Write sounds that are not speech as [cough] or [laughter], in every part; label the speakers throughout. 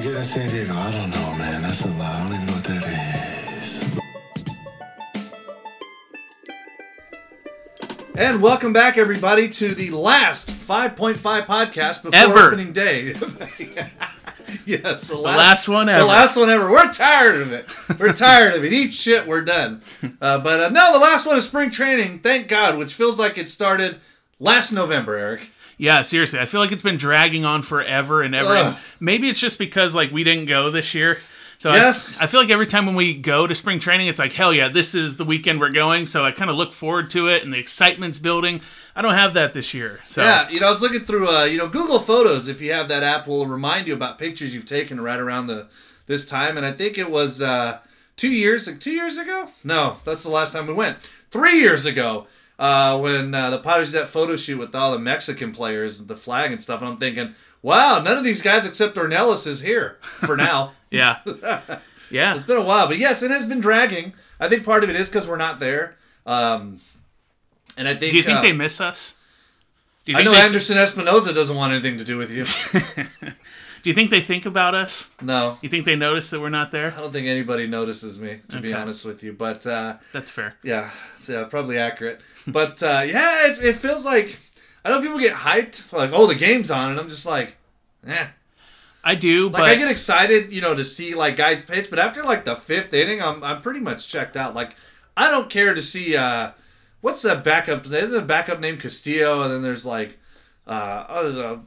Speaker 1: when get to San Diego? I don't know, man. That's a lot. I don't even know what that is.
Speaker 2: And welcome back, everybody, to the last 5.5 podcast before
Speaker 3: Ever.
Speaker 2: opening day. [laughs] yes, the last,
Speaker 3: last one ever.
Speaker 2: The last one ever. We're tired of it. We're tired of it. Eat shit. We're done. [laughs] Uh, but uh, no, the last one is spring training. Thank God, which feels like it started last November, Eric.
Speaker 3: Yeah, seriously, I feel like it's been dragging on forever and ever. And maybe it's just because like we didn't go this year. So
Speaker 2: Yes.
Speaker 3: I, I feel like every time when we go to spring training, it's like hell yeah, this is the weekend we're going. So I kind of look forward to it, and the excitement's building. I don't have that this year. So
Speaker 2: Yeah, you know, I was looking through, uh, you know, Google Photos. If you have that app, will remind you about pictures you've taken right around the this time. And I think it was uh, two years, like two years ago. No, that's the last time we went. Three years ago, uh, when uh, the Padres did that photo shoot with all the Mexican players, the flag and stuff. And I'm thinking, wow, none of these guys except Ornelas is here for now. [laughs] [laughs]
Speaker 3: yeah, yeah.
Speaker 2: It's been a while, but yes, it has been dragging. I think part of it is because we're not there. Um, and I think
Speaker 3: Do you think
Speaker 2: uh,
Speaker 3: they miss us? Do you
Speaker 2: I know Anderson Espinoza doesn't want anything to do with you. [laughs]
Speaker 3: Do you think they think about us?
Speaker 2: No,
Speaker 3: You think they notice that we're not there?
Speaker 2: I don't think anybody notices me, to be honest with you. But uh,
Speaker 3: That's fair.
Speaker 2: yeah, yeah, probably accurate. But uh, yeah, it, it feels like I know people get hyped, like, oh, the game's on, and I'm just like, eh.
Speaker 3: I do,
Speaker 2: Like
Speaker 3: but
Speaker 2: I get excited, you know, to see like guys pitch, but after like the fifth inning, I'm I'm pretty much checked out. Like I don't care to see uh, what's that backup? There's a backup named Castillo, and then there's like. Uh, I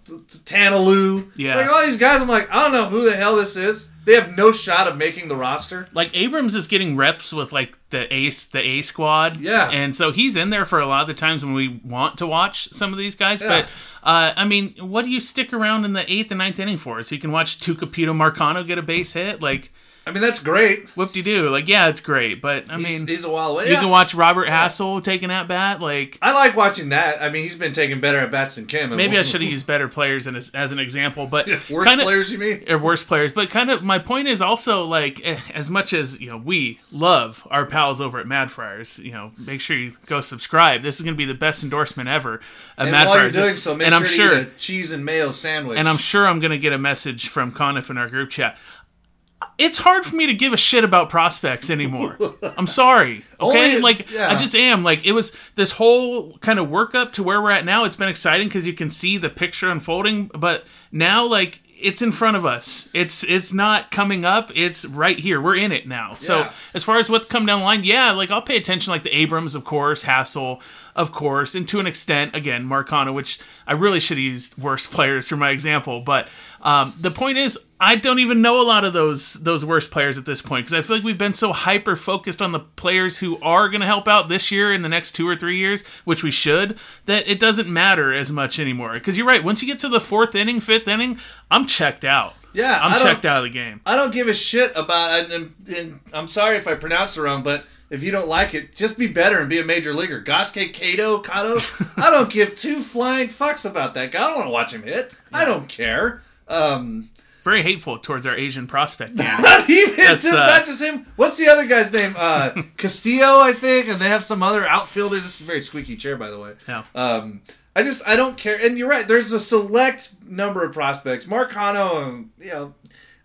Speaker 2: Tanaloo.
Speaker 3: Yeah.
Speaker 2: Like all these guys, I'm like, I don't know who the hell this is. They have no shot of making the roster.
Speaker 3: like Abrams is getting reps with like the ace the A squad.
Speaker 2: Yeah.
Speaker 3: And so he's in there for a lot of the times when we want to watch some of these guys.
Speaker 2: Yeah.
Speaker 3: But uh, I mean, what do you stick around in the eighth and ninth inning for? So you can watch Tucupita Marcano get a base hit? Like
Speaker 2: I mean, that's great.
Speaker 3: whoop de doo. Like, yeah, it's great. But I
Speaker 2: He's,
Speaker 3: mean
Speaker 2: he's a while away.
Speaker 3: you
Speaker 2: Yeah.
Speaker 3: can watch Robert Hassell taking at bat. Like
Speaker 2: I like watching that. I mean, he's been taking better at bats than Kim.
Speaker 3: maybe I [laughs] should have used better players as, as an example, but yeah,
Speaker 2: worse
Speaker 3: kinda-
Speaker 2: players. You mean?
Speaker 3: or worse players. But kind of my point is also like eh, as much as you know we love our pals over at Mad Friars. You know, make sure you go subscribe. This is going to be the best endorsement ever. Of
Speaker 2: And
Speaker 3: Mad
Speaker 2: while you're doing so, make
Speaker 3: and
Speaker 2: sure
Speaker 3: I'm sure,
Speaker 2: cheese and mayo sandwich.
Speaker 3: and I'm sure I'm going to get a message from Conniff in our group chat. It's hard for me to give a shit about prospects anymore. I'm sorry. [laughs] Okay,
Speaker 2: Only-
Speaker 3: like
Speaker 2: yeah.
Speaker 3: I just am. Like it was this whole kind of work up to where we're at now. It's been exciting because you can see the picture unfolding. But now, like it's in front of us. It's it's not coming up. It's right here. We're in it now. So as far as what's come down the line, yeah, like I'll pay attention. Like the Abrams, of course, Hassell, of course, and to an extent, again, Marcano, which I really should have used worse [laughs] players for my example. But um, the point is, I don't even know a lot of those those worst players at this point because I feel like we've been so hyper focused on the players who are going to help out this year in the next two or three years, which we should, that it doesn't matter as much anymore. Because you're right, once you get to the fourth inning, fifth inning, I'm checked out.
Speaker 2: Yeah,
Speaker 3: I'm checked out of the game.
Speaker 2: I don't give a shit about. And, and, I'm sorry if I pronounced it wrong, but if you don't like it, just be better and be a major leaguer. Gosuke Katoh, Katoh. [laughs] I don't give two flying fucks about that guy. I don't want to watch him hit. I don't care. Um,
Speaker 3: Very hateful towards our Asian prospect. [laughs]
Speaker 2: Not even
Speaker 3: That's,
Speaker 2: just
Speaker 3: uh,
Speaker 2: not just him. What's the other guy's name? Uh, [laughs] Castillo, I think, and they have some other outfielder. This is a very squeaky chair, by the way.
Speaker 3: Yeah.
Speaker 2: Um, I just I don't care. And you're right. There's a select number of prospects. Marcano, you know,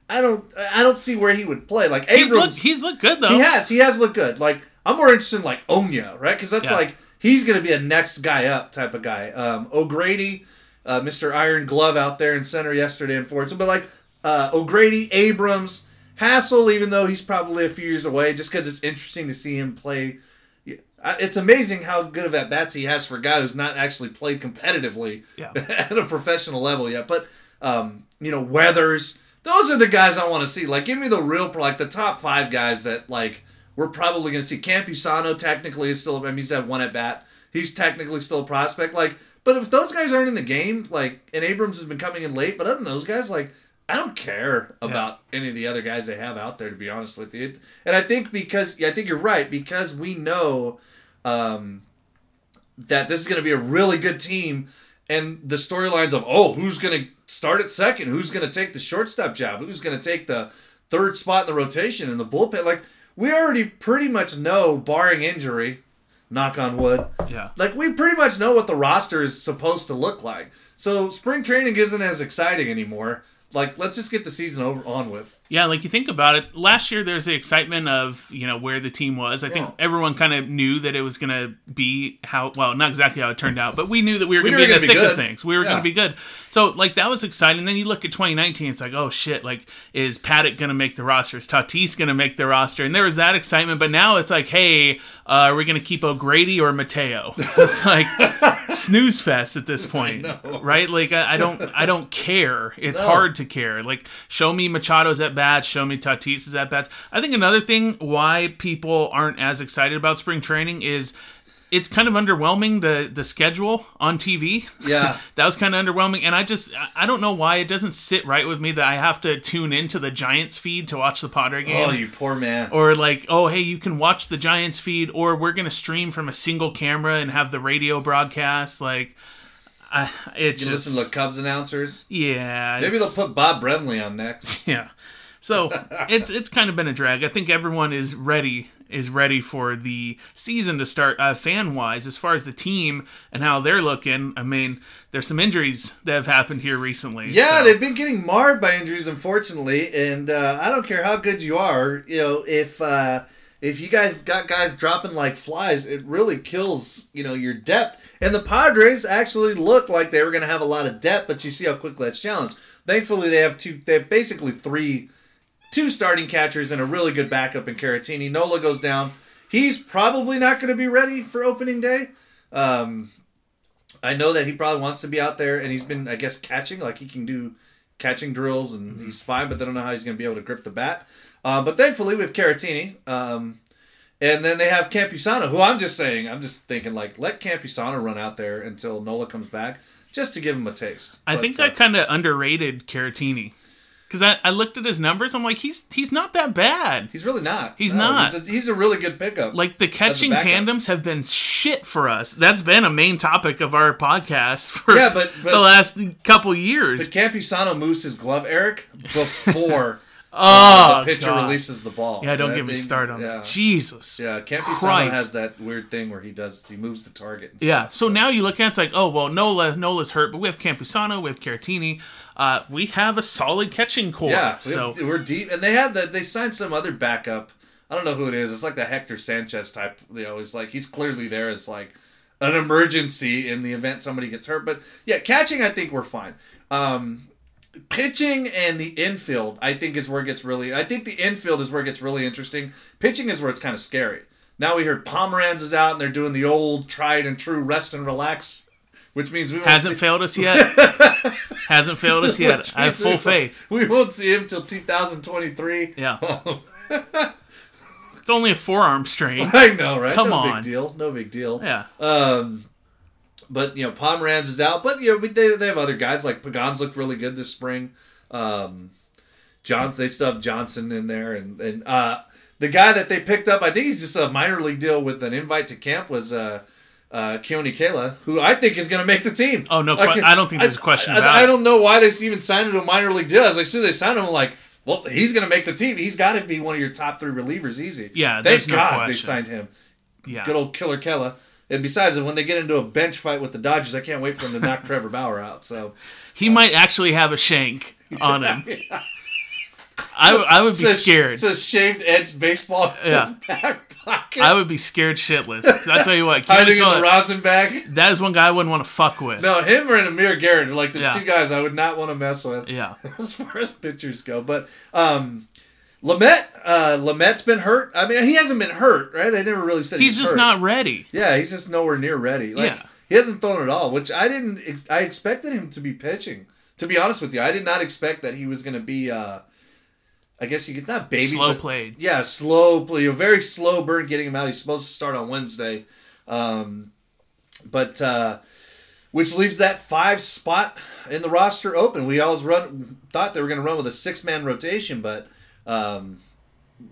Speaker 2: I don't I don't see where he would play. Like
Speaker 3: He's
Speaker 2: Abrams,
Speaker 3: looked, he's looked good though.
Speaker 2: he has he has looked good. Like I'm more interested in like Oña, right? Because that's
Speaker 3: Yeah.
Speaker 2: like he's gonna be a next guy up type of guy. Um, O'Grady, uh, Mr. Iron Glove out there in center yesterday in Fordson, but like uh, O'Grady, Abrams, Hassell, even though he's probably a few years away, just because it's interesting to see him play. It's amazing how good of at bats he has for a guy who's not actually played competitively
Speaker 3: Yeah. [laughs]
Speaker 2: at a professional level yet. But um, you know, Weathers, those are the guys I want to see. Like, give me the real, like the top five guys that like we're probably going to see. Campusano technically is still. I mean, he's had one at bat. He's technically still a prospect. Like, but if those guys aren't in the game, like, and Abrams has been coming in late, but other than those guys, like, I don't care about any of the other guys they have out there. To be honest with you, and I think because yeah, I think you're right because we know um, that this is going to be a really good team, and the storylines of oh who's going to start at second, who's going to take the shortstop job, who's going to take the third spot in the rotation in the bullpen, like we already pretty much know, barring injury, knock on wood,
Speaker 3: Yeah.
Speaker 2: like we pretty much know what the roster is supposed to look like. So spring training isn't as exciting anymore. Like let's just get the season over on with.
Speaker 3: Yeah, like you think about it, last year there's the excitement of, you know, where the team was. I think everyone kind of knew that it was going to be how, well, not exactly how it turned out, but we knew that we were
Speaker 2: We
Speaker 3: going to be in the thick
Speaker 2: gonna
Speaker 3: of things. We were
Speaker 2: Yeah.
Speaker 3: going to be good. So, like, that was exciting. Then you look at 2019, it's like, oh shit, like, is Paddock going to make the roster? Is Tatis going to make the roster? And there was that excitement, but now it's like, hey, uh, are we going to keep O'Grady or Mateo? [laughs] it's like [laughs] snooze fest at this point, right? Like, I, I don't, I don't care. It's
Speaker 2: No.
Speaker 3: hard to care. Like, show me Machado's at bats, show me Tatis's at bats. I think another thing why people aren't as excited about spring training is it's kind of underwhelming the the schedule on TV.
Speaker 2: Yeah. [laughs]
Speaker 3: that was kind of underwhelming, and I just I- don't know why it doesn't sit right with me that I have to tune into the Giants feed to watch the Padre game.
Speaker 2: Oh, you poor man.
Speaker 3: or like, oh hey, you can watch the Giants feed, or we're gonna stream from a single camera and have the radio broadcast. Like, I, it
Speaker 2: you
Speaker 3: just
Speaker 2: listen to the Cubs announcers.
Speaker 3: yeah.
Speaker 2: Maybe they'll put Bob Brenly on next. [laughs]
Speaker 3: yeah. So it's it's kind of been a drag. I think everyone is ready is ready for the season to start uh, fan wise as far as the team and how they're looking. I mean, there's some injuries that have happened here recently.
Speaker 2: Yeah,
Speaker 3: so-
Speaker 2: they've been getting marred by injuries, unfortunately. And uh, I don't care how good you are, you know, if uh, if you guys got guys dropping like flies, it really kills, you know, your depth. And the Padres actually looked like they were going to have a lot of depth, but you see how quickly that's challenged. Thankfully, they have two. They have basically three, two starting catchers and a really good backup in Caratini. Nola goes down. He's probably not going to be ready for opening day. Um, I know that he probably wants to be out there, and he's been, I guess, catching. Like he can do catching drills, and he's fine. But they don't know how he's going to be able to grip the bat. Uh, but thankfully, we have Caratini, um, and then they have Campusano, who I'm just saying, I'm just thinking like let Campusano run out there until Nola comes back, just to give him a taste.
Speaker 3: I
Speaker 2: But,
Speaker 3: think
Speaker 2: uh,
Speaker 3: kind of underrated Caratini because I, I looked at his numbers. I'm like, he's he's not that bad.
Speaker 2: he's really not.
Speaker 3: He's
Speaker 2: No,
Speaker 3: not.
Speaker 2: He's a, he's a really good pickup.
Speaker 3: Like the catching tandems have been shit for us. That's been a main topic of our podcast [laughs] for
Speaker 2: Yeah, but- but-
Speaker 3: the last couple years.
Speaker 2: but Campusano moves his glove, Eric, before [laughs]
Speaker 3: oh,
Speaker 2: the pitcher
Speaker 3: God.
Speaker 2: releases the ball.
Speaker 3: Yeah, don't
Speaker 2: That
Speaker 3: get me started on
Speaker 2: yeah.
Speaker 3: that. Jesus.
Speaker 2: Yeah, Campusano has that weird thing where he does he moves the target. and
Speaker 3: Yeah.
Speaker 2: stuff,
Speaker 3: So now you look at it, it's like, oh well, Nola Nola's hurt, but we have Campusano, we have Caratini. Uh, we have a solid catching core.
Speaker 2: yeah,
Speaker 3: so
Speaker 2: we're deep, and they have that. They signed some other backup. I don't know who it is. It's like the Hector Sanchez type. You know, it's like he's clearly there as like an emergency in the event somebody gets hurt. But yeah, catching, I think we're fine. Um, pitching and the infield, I think, is where it gets really. I think the infield is where it gets really interesting. Pitching is where it's kind of scary. Now we heard Pomeranz is out and they're doing the old tried and true rest and relax, which means we won't
Speaker 3: hasn't
Speaker 2: see-
Speaker 3: failed us [laughs] yet. hasn't failed us yet. I have full
Speaker 2: we-
Speaker 3: faith.
Speaker 2: We won't see him till 2023.
Speaker 3: Yeah. [laughs] It's only a forearm strain. [laughs]
Speaker 2: I know, right?
Speaker 3: Come
Speaker 2: no
Speaker 3: on.
Speaker 2: big deal. No big deal.
Speaker 3: Yeah.
Speaker 2: Um, but you know, Pomeranz is out. But you know, they, they have other guys like Pagans looked really good this spring. Um, John, they still have Johnson in there, and and uh, the guy that they picked up, I think he's just a minor league deal with an invite to camp was. Uh, uh, Keone Kela, who I think is going to make the team.
Speaker 3: Oh, no que- I don't think there's a question
Speaker 2: I,
Speaker 3: about
Speaker 2: I,
Speaker 3: it.
Speaker 2: don't know why they even signed him to a minor league deal. I was like, as soon as they signed him, I'm like, well, he's going to make the team. He's got to be one of your top three relievers, easy.
Speaker 3: Yeah,
Speaker 2: thank
Speaker 3: there's no
Speaker 2: God they signed him
Speaker 3: Yeah.
Speaker 2: good old Killer Kela. And besides, when they get into a bench fight with the Dodgers, I can't wait for him to knock [laughs] Trevor Bauer out. So
Speaker 3: He might actually have a shank [laughs] on him. I would be
Speaker 2: Says-
Speaker 3: scared.
Speaker 2: a shaved edge baseball.
Speaker 3: Yeah. [laughs]
Speaker 2: pocket.
Speaker 3: I would be scared shitless. I tell you what, [laughs]
Speaker 2: hiding in the rosin bag.
Speaker 3: that is one guy I wouldn't want to fuck with.
Speaker 2: No, him or an Amir Garrett like the
Speaker 3: Yeah.
Speaker 2: two guys I would not want to mess with
Speaker 3: Yeah. [laughs]
Speaker 2: as far as pitchers go. But um, Lamet, uh, Lamet's been hurt. I mean, he hasn't been hurt, right? They never really said
Speaker 3: He's
Speaker 2: he's
Speaker 3: just
Speaker 2: hurt.
Speaker 3: not ready.
Speaker 2: Yeah, he's just nowhere near ready. Like
Speaker 3: Yeah.
Speaker 2: he hasn't thrown at all, which I didn't. ex- I expected him to be pitching. To be honest with you, I did not expect that he was going to be. Uh, I guess you could not baby
Speaker 3: Slow
Speaker 2: but-
Speaker 3: played.
Speaker 2: Yeah, slow play. A very slow burn getting him out. He's supposed to start on Wednesday, um, but uh, which leaves that five spot in the roster open. We always run thought they were going to run with a six man rotation, but um,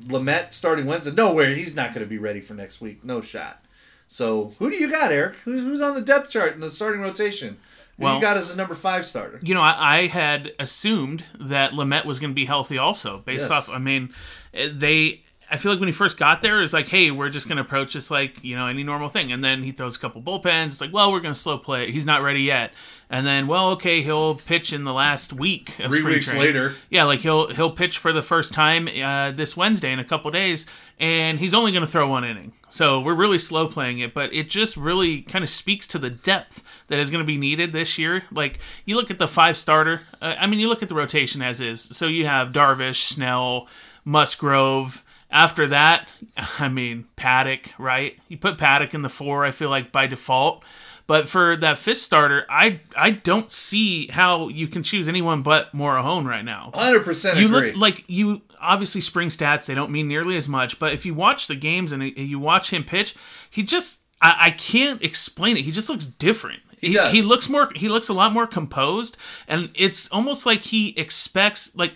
Speaker 2: Lamet starting Wednesday, nowhere. He's not going to be ready for next week. No shot. So who do you got, Eric? Who's, who's on the depth chart in the starting rotation?
Speaker 3: Well-
Speaker 2: you got as a number five starter?
Speaker 3: you know, I, I had assumed that Lamet was going to be healthy also, based
Speaker 2: Yes.
Speaker 3: off. I mean, eh, they. I feel like when he first got there, it's like, hey, we're just going to approach this like you know any normal thing, and then he throws a couple bullpens. It's like, well, we're going to slow play. He's not ready yet, and then, well, okay, he'll pitch in the last week. Of
Speaker 2: Three weeks
Speaker 3: training.
Speaker 2: later.
Speaker 3: yeah, like he'll he'll pitch for the first time uh, this Wednesday in a couple days, and he's only going to throw one inning. So we're really slow playing it, but it just really kind of speaks to the depth that is going to be needed this year. Like you look at the five starter, uh, I mean, you look at the rotation as is. So you have Darvish, Snell, Musgrove. After that, [laughs] I mean, Paddock, right? You put Paddock in the four, I feel like by default. But for that fifth starter, I I don't see how you can choose anyone but Morejon right now.
Speaker 2: Hundred percent
Speaker 3: You
Speaker 2: agree.
Speaker 3: look like you obviously spring stats they don't mean nearly as much, but if you watch the games and you watch him pitch, he just I, I can't explain it. He just looks different.
Speaker 2: He does.
Speaker 3: He looks more. He looks a lot more composed, and it's almost like he expects like.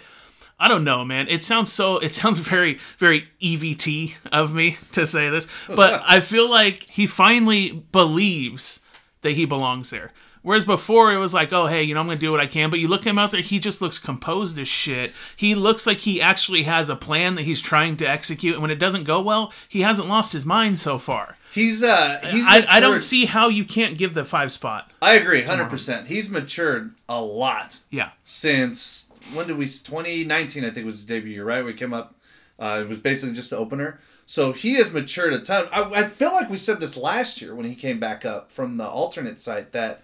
Speaker 3: I don't know, man. It sounds so. It sounds very, very EVT of me [laughs] to say this, but [laughs] I feel like he finally believes that he belongs there. Whereas before it was like, oh hey, you know I'm gonna do what I can. But you look him out there, he just looks composed as shit. He looks like he actually has a plan that he's trying to execute, and when it doesn't go well, he hasn't lost his mind so far.
Speaker 2: he's uh he's
Speaker 3: I, I don't see how you can't give the five spot.
Speaker 2: I agree, hundred percent. He's matured a lot
Speaker 3: Yeah,
Speaker 2: since when did we? 2019, I think was his debut year, right? We came up. Uh, it was basically just an opener. So he has matured a ton. I, I feel like we said this last year when he came back up from the alternate site that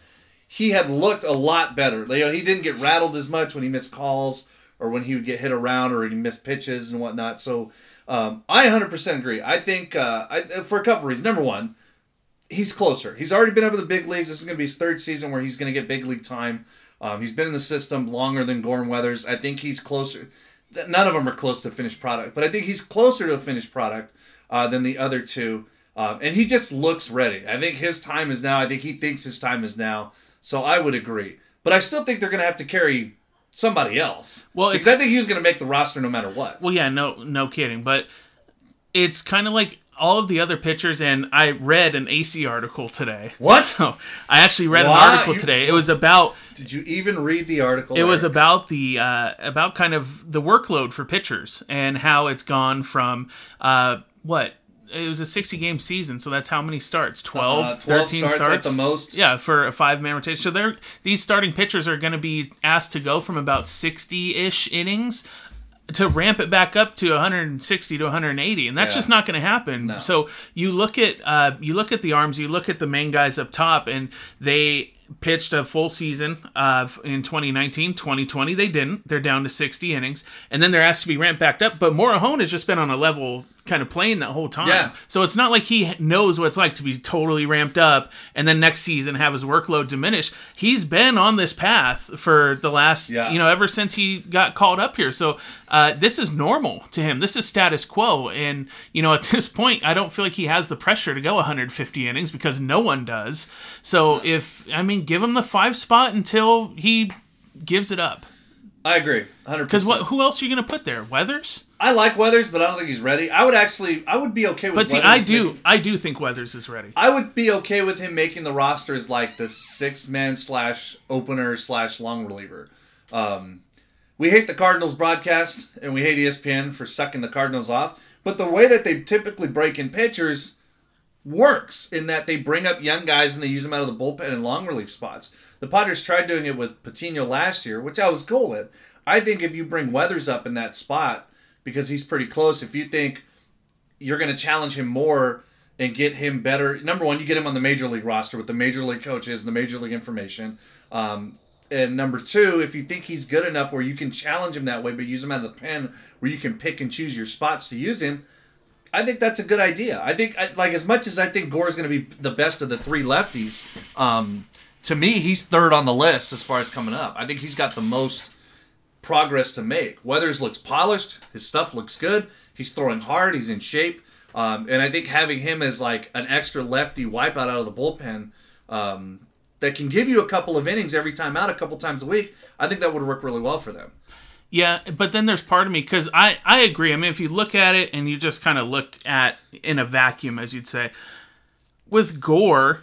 Speaker 2: he had looked a lot better. You know, he didn't get rattled as much when he missed calls or when he would get hit around or he missed pitches and whatnot. So um, I 100% agree. I think uh, I, for a couple reasons. Number one, he's closer. He's already been up in the big leagues. This is going to be his third season where he's going to get big league time. Um, he's been in the system longer than Gorm Weathers. I think he's closer. None of them are close to finished product, but I think he's closer to a finished product uh, than the other two. Um, and he just looks ready. I think his time is now. I think he thinks his time is now. So I would agree. But I still think they're going to have to carry somebody else.
Speaker 3: Well,
Speaker 2: because I think he was going to make the roster no matter what.
Speaker 3: Well, yeah, no, no kidding. But it's kind of like all of the other pitchers, and I read an Acee article today.
Speaker 2: What? [laughs]
Speaker 3: So I actually read
Speaker 2: What?
Speaker 3: an article
Speaker 2: You-
Speaker 3: today. It was about
Speaker 2: Did you even read the article?
Speaker 3: it was about the uh, about kind of the workload for pitchers and how it's gone from uh, what it was a 60 game season so that's how many starts 12,
Speaker 2: Uh, 12
Speaker 3: 13
Speaker 2: starts
Speaker 3: starts,
Speaker 2: at the most.
Speaker 3: yeah for a five man rotation so they're these starting pitchers are going to be asked to go from about 60-ish innings to ramp it back up to 160 to 180 and that's
Speaker 2: Yeah.
Speaker 3: just not going to happen so you look at uh, you look at the arms you look at the main guys up top and they pitched a full season uh, in 2019 2020 they didn't. They're down to 60 innings and then they're asked to be ramped back up but Morejon has just been on a level kind of playing that whole time.
Speaker 2: Yeah.
Speaker 3: so it's not like he knows what it's like to be totally ramped up and then next season have his workload diminish. He's been on this path for the last
Speaker 2: Yeah.
Speaker 3: you know ever since he got called up here. So uh, this is normal to him. This is status quo. And you know at [laughs] this point i don't feel like he has the pressure to go 150 innings because no one does. So if i mean give him the five spot until he gives it up.
Speaker 2: I agree, hundred
Speaker 3: because what who else are you going to put there? Weathers
Speaker 2: I like Weathers, but I don't think he's ready. I would actually, I would be okay with.
Speaker 3: but see
Speaker 2: Weathers
Speaker 3: i do
Speaker 2: making-
Speaker 3: i do think weathers is ready
Speaker 2: I would be okay with him making the roster as like the six man slash opener slash long reliever. Um, we hate the Cardinals broadcast and we hate ESPN for sucking the Cardinals off, but the way that they typically break in pitchers works in that they bring up young guys and they use them out of the bullpen and long relief spots. The Padres tried doing it with Patino last year, which I was cool with. I think if you bring Weathers up in that spot because he's pretty close, if you think you're going to challenge him more and get him better. Number one, you get him on the major league roster with the major league coaches and the major league information. Um, and number two, if you think he's good enough where you can challenge him that way, but use him out of the pen where you can pick and choose your spots to use him, I think that's a good idea. I think, like, as much as I think Gore is going to be the best of the three lefties, um, to me, he's third on the list as far as coming up. I think he's got the most progress to make. Weathers looks polished. His stuff looks good. He's throwing hard. He's in shape. Um, and I think having him as like an extra lefty wipeout out of the bullpen um, that can give you a couple of innings every time out, a couple times a week, I think that would work really well for them.
Speaker 3: Yeah, but then there's part of me because I I agree. I mean, if you look at it and you just kind of look at in a vacuum, as you'd say, with Gore,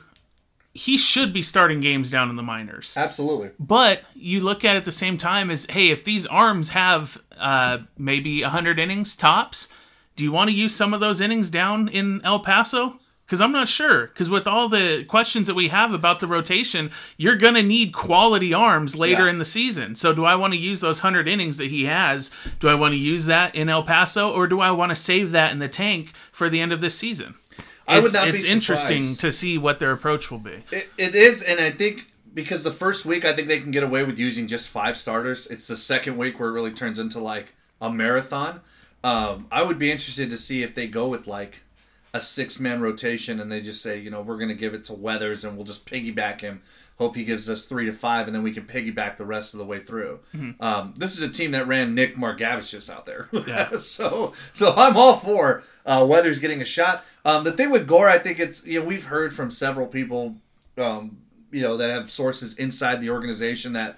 Speaker 3: he should be starting games down in the minors.
Speaker 2: Absolutely.
Speaker 3: But you look at it at the same time as, hey, if these arms have uh, maybe 100 innings tops, do you want to use some of those innings down in El Paso? Because I'm not sure. Because with all the questions that we have about the rotation, you're going to need quality arms later
Speaker 2: Yeah.
Speaker 3: in the season. So do I want to use those 100 innings that he has? Do I want to use that in El Paso? Or do I want to save that in the tank for the end of this season?
Speaker 2: I would
Speaker 3: It's-
Speaker 2: not be
Speaker 3: It's interesting to see what their approach will be.
Speaker 2: It, it is, and I think because the first week, I think they can get away with using just five starters. It's the second week where it really turns into like a marathon. Um, I would be interested to see if they go with like a six man rotation and they just say, you know, we're going to give it to Weathers and we'll just piggyback him. Hope he gives us three to five, and then we can piggyback the rest of the way through. Um, this is a team that ran Nick Margevicius out there, [laughs] so so I'm all for uh, Weathers getting a shot. Um, the thing with Gore, I think it's you know we've heard from several people, um, you know, that have sources inside the organization that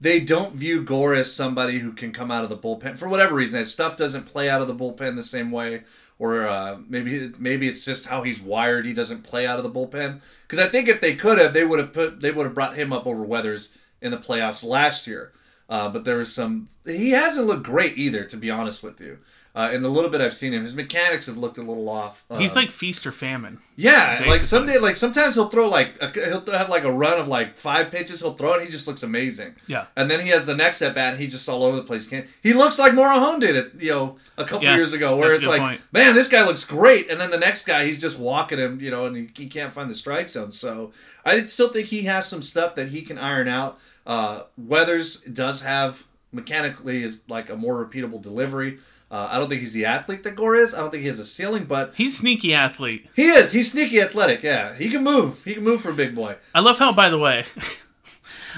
Speaker 2: they don't view Gore as somebody who can come out of the bullpen for whatever reason. That stuff doesn't play out of the bullpen the same way, or uh, maybe maybe it's just how he's wired. He doesn't play out of the bullpen. Because I think if they could have, they would have put they would have brought him up over Weathers in the playoffs last year. Uh, but there was some. He hasn't looked great either, to be honest with you. Uh, in the little bit I've seen him, his mechanics have looked a little off. Uh,
Speaker 3: He's like feast or famine.
Speaker 2: yeah, like someday, like sometimes he'll throw like a, he'll have like a run of like five pitches. He'll throw it. And he just looks amazing.
Speaker 3: Yeah.
Speaker 2: and then he has the next at bat. and He's just all over the place. Can't he looks like Morejon did it? You know, a couple
Speaker 3: Yeah,
Speaker 2: years ago, where it's like,
Speaker 3: point.
Speaker 2: man, this guy looks great, and then the next guy, he's just walking him. You know, and he, he can't find the strike zone. So I still think he has some stuff that he can iron out. Uh, Weathers does have mechanically is like a more repeatable delivery. Uh, I don't think he's the athlete that Gore is. I don't think he has a ceiling, but
Speaker 3: He's sneaky athlete.
Speaker 2: he is. He's sneaky athletic. Yeah, he can move. He can move for a big boy.
Speaker 3: I love how, by the way, [laughs]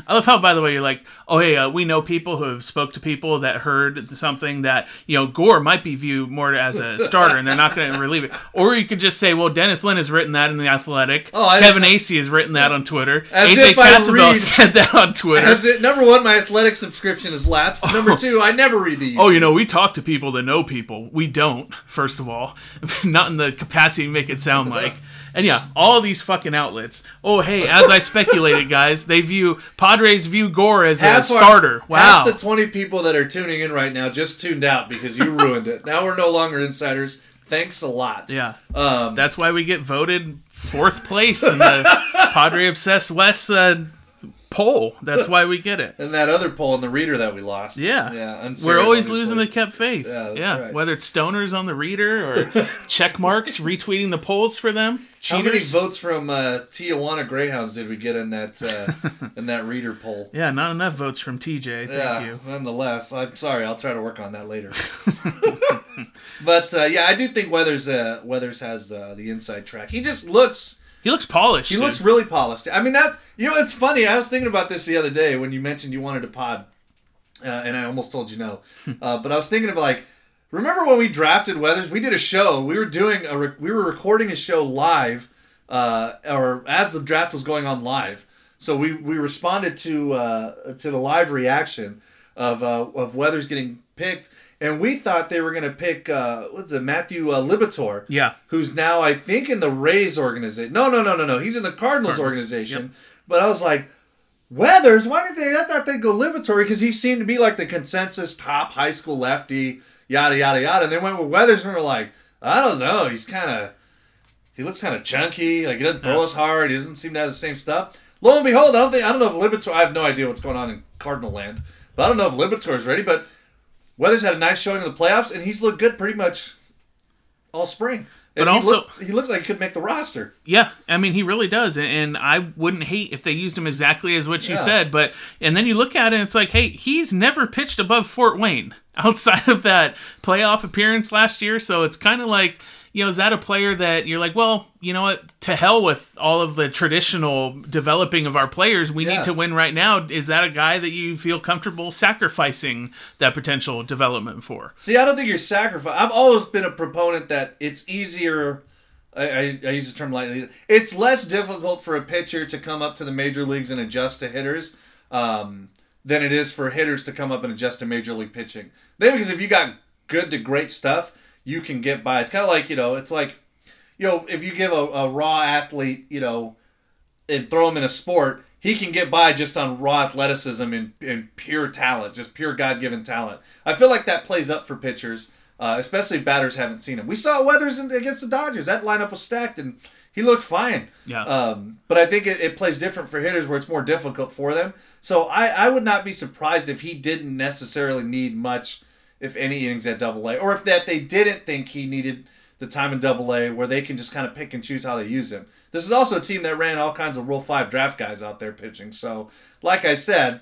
Speaker 3: I love how, by the way, you're like, oh hey, uh, we know people who have spoke to people that heard something that you know Gore might be viewed more as a starter, and they're not going to relieve it. [laughs] Or you could just say, well, Dennis Lin has written that in the Athletic.
Speaker 2: Oh, I-
Speaker 3: Kevin Acee has written that on Twitter.
Speaker 2: As
Speaker 3: AJ
Speaker 2: if read-
Speaker 3: said that on Twitter.
Speaker 2: As it, number one, my athletic subscription has lapsed. Number two, I never read the.
Speaker 3: Oh, you know, we talk to people that know people. We don't, first of all. [laughs] Not in the capacity to make it sound [laughs] like. And yeah, all these fucking outlets. Oh, hey, as I speculated, guys, they view Padres view Gore as a
Speaker 2: Half our-
Speaker 3: starter. Wow.
Speaker 2: Half the twenty people that are tuning in right now just tuned out because you ruined it. Now we're no longer insiders. Thanks a lot.
Speaker 3: yeah.
Speaker 2: Um,
Speaker 3: That's why we get voted fourth place in the [laughs] Padre Obsessed West uh, poll. That's why we get it. [laughs]
Speaker 2: and that other poll in the reader that we lost.
Speaker 3: Yeah.
Speaker 2: Yeah.
Speaker 3: We're always
Speaker 2: obviously.
Speaker 3: losing the kept faith.
Speaker 2: Yeah,
Speaker 3: Yeah,
Speaker 2: right.
Speaker 3: whether it's stoners on the reader or [laughs] check marks retweeting the polls for them.
Speaker 2: How many votes from uh, Tijuana Greyhounds did we get in that uh, [laughs] in that reader poll?
Speaker 3: Yeah, not enough votes from TJ. Thank
Speaker 2: yeah,
Speaker 3: you.
Speaker 2: nonetheless, I'm sorry. I'll try to work on that later. but uh, yeah, I do think Weathers uh, Weathers has uh, the inside track. He just looks
Speaker 3: He looks polished.
Speaker 2: he
Speaker 3: dude.
Speaker 2: looks really polished. I mean that you know it's funny. I was thinking about this the other day when you mentioned you wanted a pod, uh, and I almost told you no. [laughs] uh, but I was thinking of like. Remember when we drafted Weathers? We did a show. We were doing a re- we were recording a show live, uh, or as the draft was going on live. So we, we responded to uh, to the live reaction of uh, of Weathers getting picked, and we thought they were going to pick uh, what's it Matthew uh, Liberatore,
Speaker 3: Yeah.
Speaker 2: who's now I think in the Rays organization. No, no, no, no, no. He's in the Cardinals,
Speaker 3: Cardinals,
Speaker 2: organization. But I was like, Weathers. Why did they? I thought they'd go Liberatore because he seemed to be like the consensus top high school lefty. Yada yada yada. And they went with Weathers, and we're like, I don't know. He's kind of he looks kind of chunky. Like he doesn't throw as hard. He doesn't seem to have the same stuff. Lo and behold, I don't think I don't know if Liberatore. I have no idea what's going on in Cardinal land, but I don't know if Liberatore's ready. But Weathers had a nice showing in the playoffs, and he's looked good pretty much all spring.
Speaker 3: But
Speaker 2: he
Speaker 3: also-
Speaker 2: look- he looks like he could make the roster.
Speaker 3: Yeah, I mean he really does, and, and I wouldn't hate if they used him exactly as what you
Speaker 2: Yeah.
Speaker 3: said. But and then you look at it, and it's like, hey, he's never pitched above Fort Wayne [laughs] outside of that playoff appearance last year. So it's kind of like, you know, is that a player that you're like, well, you know what? To hell with all of the traditional developing of our players. We
Speaker 2: Yeah.
Speaker 3: need to win right now. Is that a guy that you feel comfortable sacrificing that potential development for?
Speaker 2: See, I don't think you're sacrificing. I've always been a proponent that it's easier I, I, I use the term lightly. It's less difficult for a pitcher to come up to the major leagues and adjust to hitters um, than it is for hitters to come up and adjust to major league pitching. Maybe because if you got good to great stuff, you can get by. It's kind of like you know, it's like you know, if you give a, a raw athlete, you know, and throw him in a sport, he can get by just on raw athleticism and, and pure talent, just pure God given talent. I feel like that plays up for pitchers, uh, especially if batters haven't seen him. We saw Weathers in- against the Dodgers. That lineup was stacked and he looked fine.
Speaker 3: Yeah.
Speaker 2: Um, but I think it, it plays different for hitters where it's more difficult for them. So I, I would not be surprised if he didn't necessarily need much, if any innings at double A, or if that they didn't think he needed the time in double A where they can just kind of pick and choose how they use him. This is also a team that ran all kinds of Rule 5 draft guys out there pitching. So, like I said,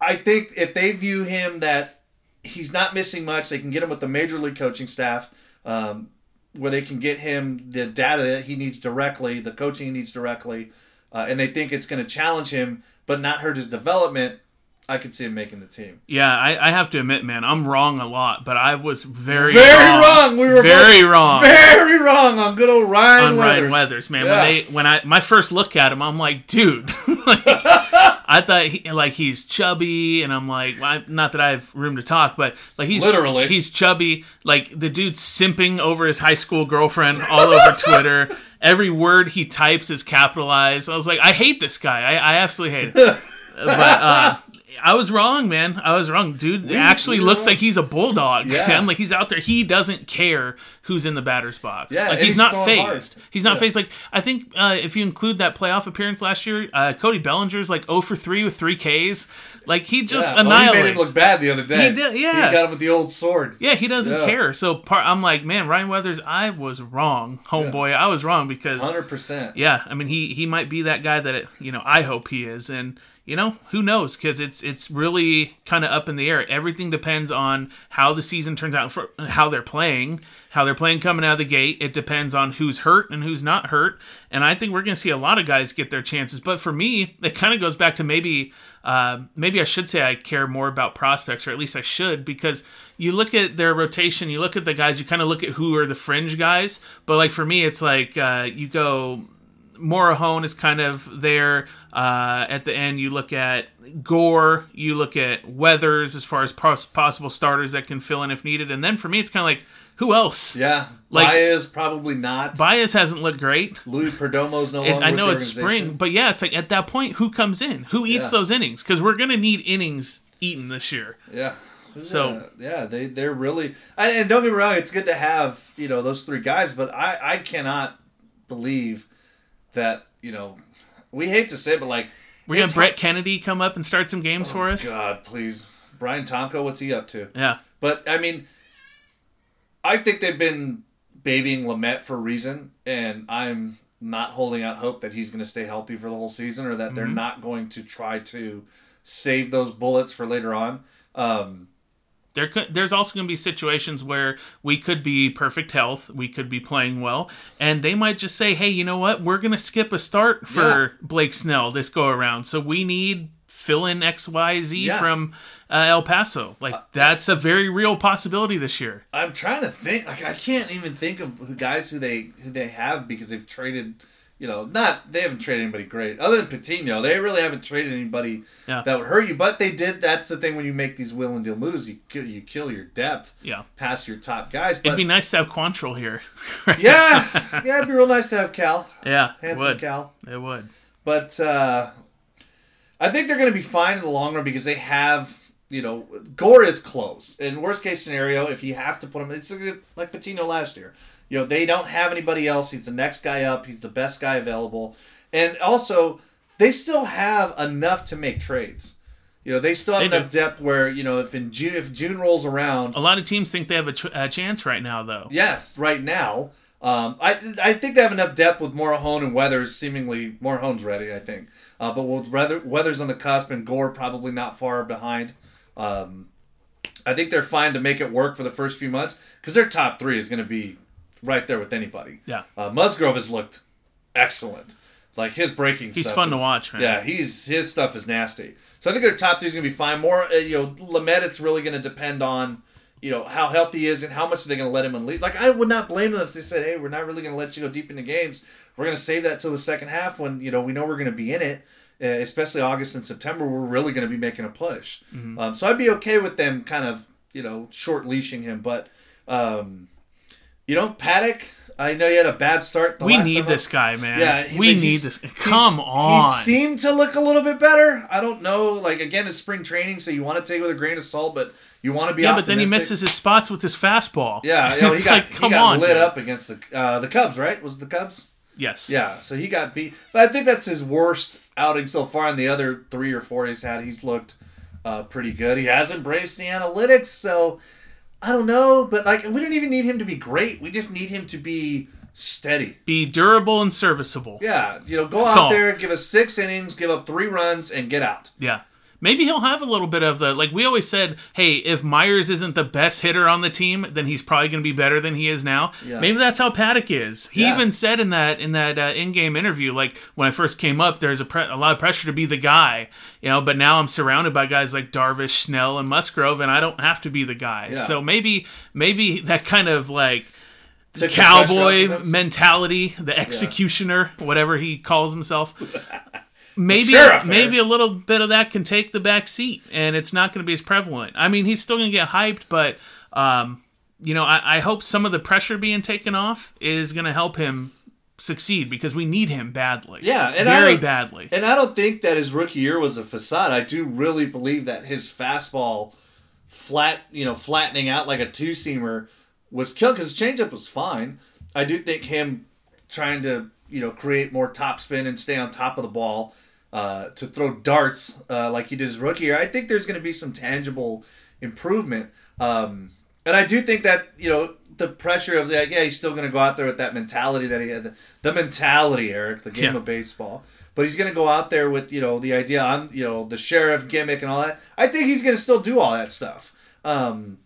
Speaker 2: I think if they view him that he's not missing much, they can get him with the major league coaching staff um, where they can get him the data that he needs directly, the coaching he needs directly, uh, and they think it's going to challenge him but not hurt his development. I could see him making the team.
Speaker 3: Yeah, I, I have to admit, man, I'm wrong a lot, but I was very
Speaker 2: Very
Speaker 3: wrong.
Speaker 2: wrong. We were
Speaker 3: very wrong.
Speaker 2: Very wrong on good old Ryan
Speaker 3: on
Speaker 2: Weathers.
Speaker 3: Ryan Weathers, man.
Speaker 2: Yeah.
Speaker 3: When they when I my first look at him, I'm like, dude, [laughs] like, I thought he, like he's chubby, and I'm like, well, not that I have room to talk, but like he's
Speaker 2: Literally.
Speaker 3: he's chubby. Like the dude's simping over his high school girlfriend all over [laughs] Twitter. Every word he types is capitalized. I was like, I hate this guy. I, I absolutely hate it. [laughs] but uh, I was wrong, man. I was wrong. Dude actually
Speaker 2: we
Speaker 3: looks
Speaker 2: wrong.
Speaker 3: like he's a bulldog.
Speaker 2: Yeah. [laughs]
Speaker 3: Man. Like he's out there. He doesn't care who's in the batter's box.
Speaker 2: Yeah,
Speaker 3: like he's,
Speaker 2: he's
Speaker 3: not phased.
Speaker 2: hard.
Speaker 3: He's not
Speaker 2: Yeah.
Speaker 3: phased. Like I think uh, if you include that playoff appearance last year, uh, Cody Bellinger's like 0 for 3 with three Ks. Like he just
Speaker 2: Yeah. Oh, he made him look bad the other day.
Speaker 3: He did, yeah.
Speaker 2: He got him with the old sword.
Speaker 3: yeah, he doesn't
Speaker 2: Yeah.
Speaker 3: care. So part, I'm like, man, Ryan Weathers, I was wrong, homeboy. I was wrong because
Speaker 2: Hundred percent.
Speaker 3: yeah, I mean he he might be that guy that it, you know I hope he is, and you know who knows because it's it's really kind of up in the air. Everything depends on how the season turns out, for how they're playing, how they're playing coming out of the gate. It depends on who's hurt and who's not hurt, and I think we're going to see a lot of guys get their chances. But for me, it kind of goes back to maybe. Uh, maybe I should say I care more about prospects, or at least I should, because you look at their rotation, you look at the guys, you kind of look at who are the fringe guys. But like for me, it's like uh, you go Morejon is kind of there uh, at the end. You look at Gore, you look at Weathers as far as pos- possible starters that can fill in if needed, and then for me, it's kind of like who else?
Speaker 2: Yeah.
Speaker 3: Like-
Speaker 2: Baez probably not.
Speaker 3: Baez hasn't looked great.
Speaker 2: Luis Perdomo's no
Speaker 3: It-
Speaker 2: longer.
Speaker 3: I know it's spring, but yeah, it's like at that point, who comes in? Who eats
Speaker 2: Yeah.
Speaker 3: those innings? Because we're gonna need innings eaten this year.
Speaker 2: Yeah.
Speaker 3: So-
Speaker 2: yeah, yeah, they they're really and and don't get me wrong, it's good to have you know those three guys, but I I cannot believe that you know we hate to say, but like
Speaker 3: we
Speaker 2: have
Speaker 3: Brett Kennedy come up and start some games for us.
Speaker 2: God, please, Brian Tomko, what's he up to?
Speaker 3: Yeah,
Speaker 2: But I mean, I think they've been babying Lamet for a reason, and I'm not holding out hope that he's going to stay healthy for the whole season, or that they're
Speaker 3: Mm-hmm.
Speaker 2: not going to try to save those bullets for later on. Um,
Speaker 3: there could, there's also going to be situations where we could be perfect health, we could be playing well, and they might just say, "Hey, you know what? We're going to skip a start for
Speaker 2: Yeah.
Speaker 3: Blake Snell this go around, so we need fill in X Y Z
Speaker 2: Yeah. Uh,
Speaker 3: from uh, El Paso." Like that's a very real possibility this year.
Speaker 2: I'm trying to think. Like I can't even think of guys who they who they have because they've traded. You know, not they haven't traded anybody great other than Patino. They really haven't traded anybody
Speaker 3: Yeah.
Speaker 2: that would hurt you. But they did. That's the thing when you make these will and deal moves, you kill, you kill your depth
Speaker 3: Yeah.
Speaker 2: past your top guys. But
Speaker 3: It'd be nice to have Quantrill here. [laughs]
Speaker 2: yeah, yeah, it'd be real nice to have Cal,
Speaker 3: yeah,
Speaker 2: handsome
Speaker 3: would.
Speaker 2: Cal.
Speaker 3: It would.
Speaker 2: But uh, I think they're going to be fine in the long run because they have, you know, Gore is close. In worst case scenario, if you have to put him, it's like- like Patino last year. You know, they don't have anybody else. He's the next guy up. He's the best guy available, and also they still have enough to make trades. You know, they still have
Speaker 3: They
Speaker 2: enough depth where you know if in June if June rolls around,
Speaker 3: A lot of teams think they have a, ch- a chance right now, though.
Speaker 2: Yes, right now. Um, I I think they have enough depth with Morejon and Weathers. Seemingly, Morejon's ready, I think. Uh, but with Weather, Weathers on the cusp and Gore probably not far behind. Um, I think they're fine to make it work for the first few months because their top three is going to be right there with anybody.
Speaker 3: Yeah.
Speaker 2: Uh, Musgrove has looked excellent. Like his breaking.
Speaker 3: He's fun to watch, man.
Speaker 2: Yeah, he's his stuff is nasty. So I think their top three is going to be fine. More, uh, you know, Lamet. It's really going to depend on you know how healthy he is and how much they're going to let him unleash. Like I would not blame them if they said, "Hey, we're not really going to let you go deep into games. We're going to save that till the second half when you know we know we're going to be in it." Uh, especially August and September, we're really going to be making a push. Um, so I'd be okay with them kind of you know short leashing him, but um, you know Paddock. I know you had a bad start. The
Speaker 3: we need this guy, man.
Speaker 2: Yeah, he-
Speaker 3: we need this. Come on.
Speaker 2: He seemed to look a little bit better. I don't know. Like again, it's spring training, so you want to take it with a grain of salt, but you want to be.
Speaker 3: yeah, but then he misses his spots with his fastball.
Speaker 2: Yeah, [laughs] you know, he got
Speaker 3: like,
Speaker 2: he
Speaker 3: come
Speaker 2: got
Speaker 3: on,
Speaker 2: lit up against the uh, the Cubs. Right? Was it the Cubs?
Speaker 3: Yes.
Speaker 2: Yeah. So he got beat. But I think that's his worst outing so far. And the other three or four he's had, he's looked uh, pretty good. He has embraced the analytics, so I don't know. But like, we don't even need him to be great. We just need him to be steady.
Speaker 3: Be durable and serviceable.
Speaker 2: Yeah, you know, go
Speaker 3: That's
Speaker 2: out
Speaker 3: all.
Speaker 2: there, give us six innings, give up three runs, and get out.
Speaker 3: Yeah. Maybe he'll have a little bit of the like we always said, hey, if Myers isn't the best hitter on the team, then he's probably going to be better than he is now.
Speaker 2: Yeah.
Speaker 3: Maybe that's how Paddock is. He
Speaker 2: Yeah.
Speaker 3: even said in that in that uh, in-game interview like when I first came up there's a pre- a lot of pressure to be the guy, you know, but now I'm surrounded by guys like Darvish, Snell and Musgrove and I don't have to be the guy.
Speaker 2: Yeah.
Speaker 3: So maybe maybe that kind of like cowboy
Speaker 2: off of him.
Speaker 3: mentality, the executioner, whatever he calls himself. [laughs] Maybe
Speaker 2: sheriff
Speaker 3: maybe a little bit of that can take the back seat, and it's not going to be as prevalent. I mean, he's still going to get hyped, but um, you know, I, I hope some of the pressure being taken off is going to help him succeed because we need him badly.
Speaker 2: Yeah, and I
Speaker 3: very
Speaker 2: don't-
Speaker 3: badly.
Speaker 2: And I don't think that his rookie year was a facade. I do really believe that his fastball flat, you know, flattening out like a two seamer was killed because his changeup was fine. I do think him trying to, you know, create more top spin and stay on top of the ball uh, to throw darts uh, like he did his rookie year. I think there's going to be some tangible improvement. Um, and I do think that, you know, the pressure of that, yeah, he's still going to go out there with that mentality that he had. The, the mentality, Eric, the game
Speaker 3: Yeah.
Speaker 2: of baseball. But he's going to go out there with, you know, the idea on, you know, the sheriff gimmick and all that. I think he's going to still do all that stuff. Um,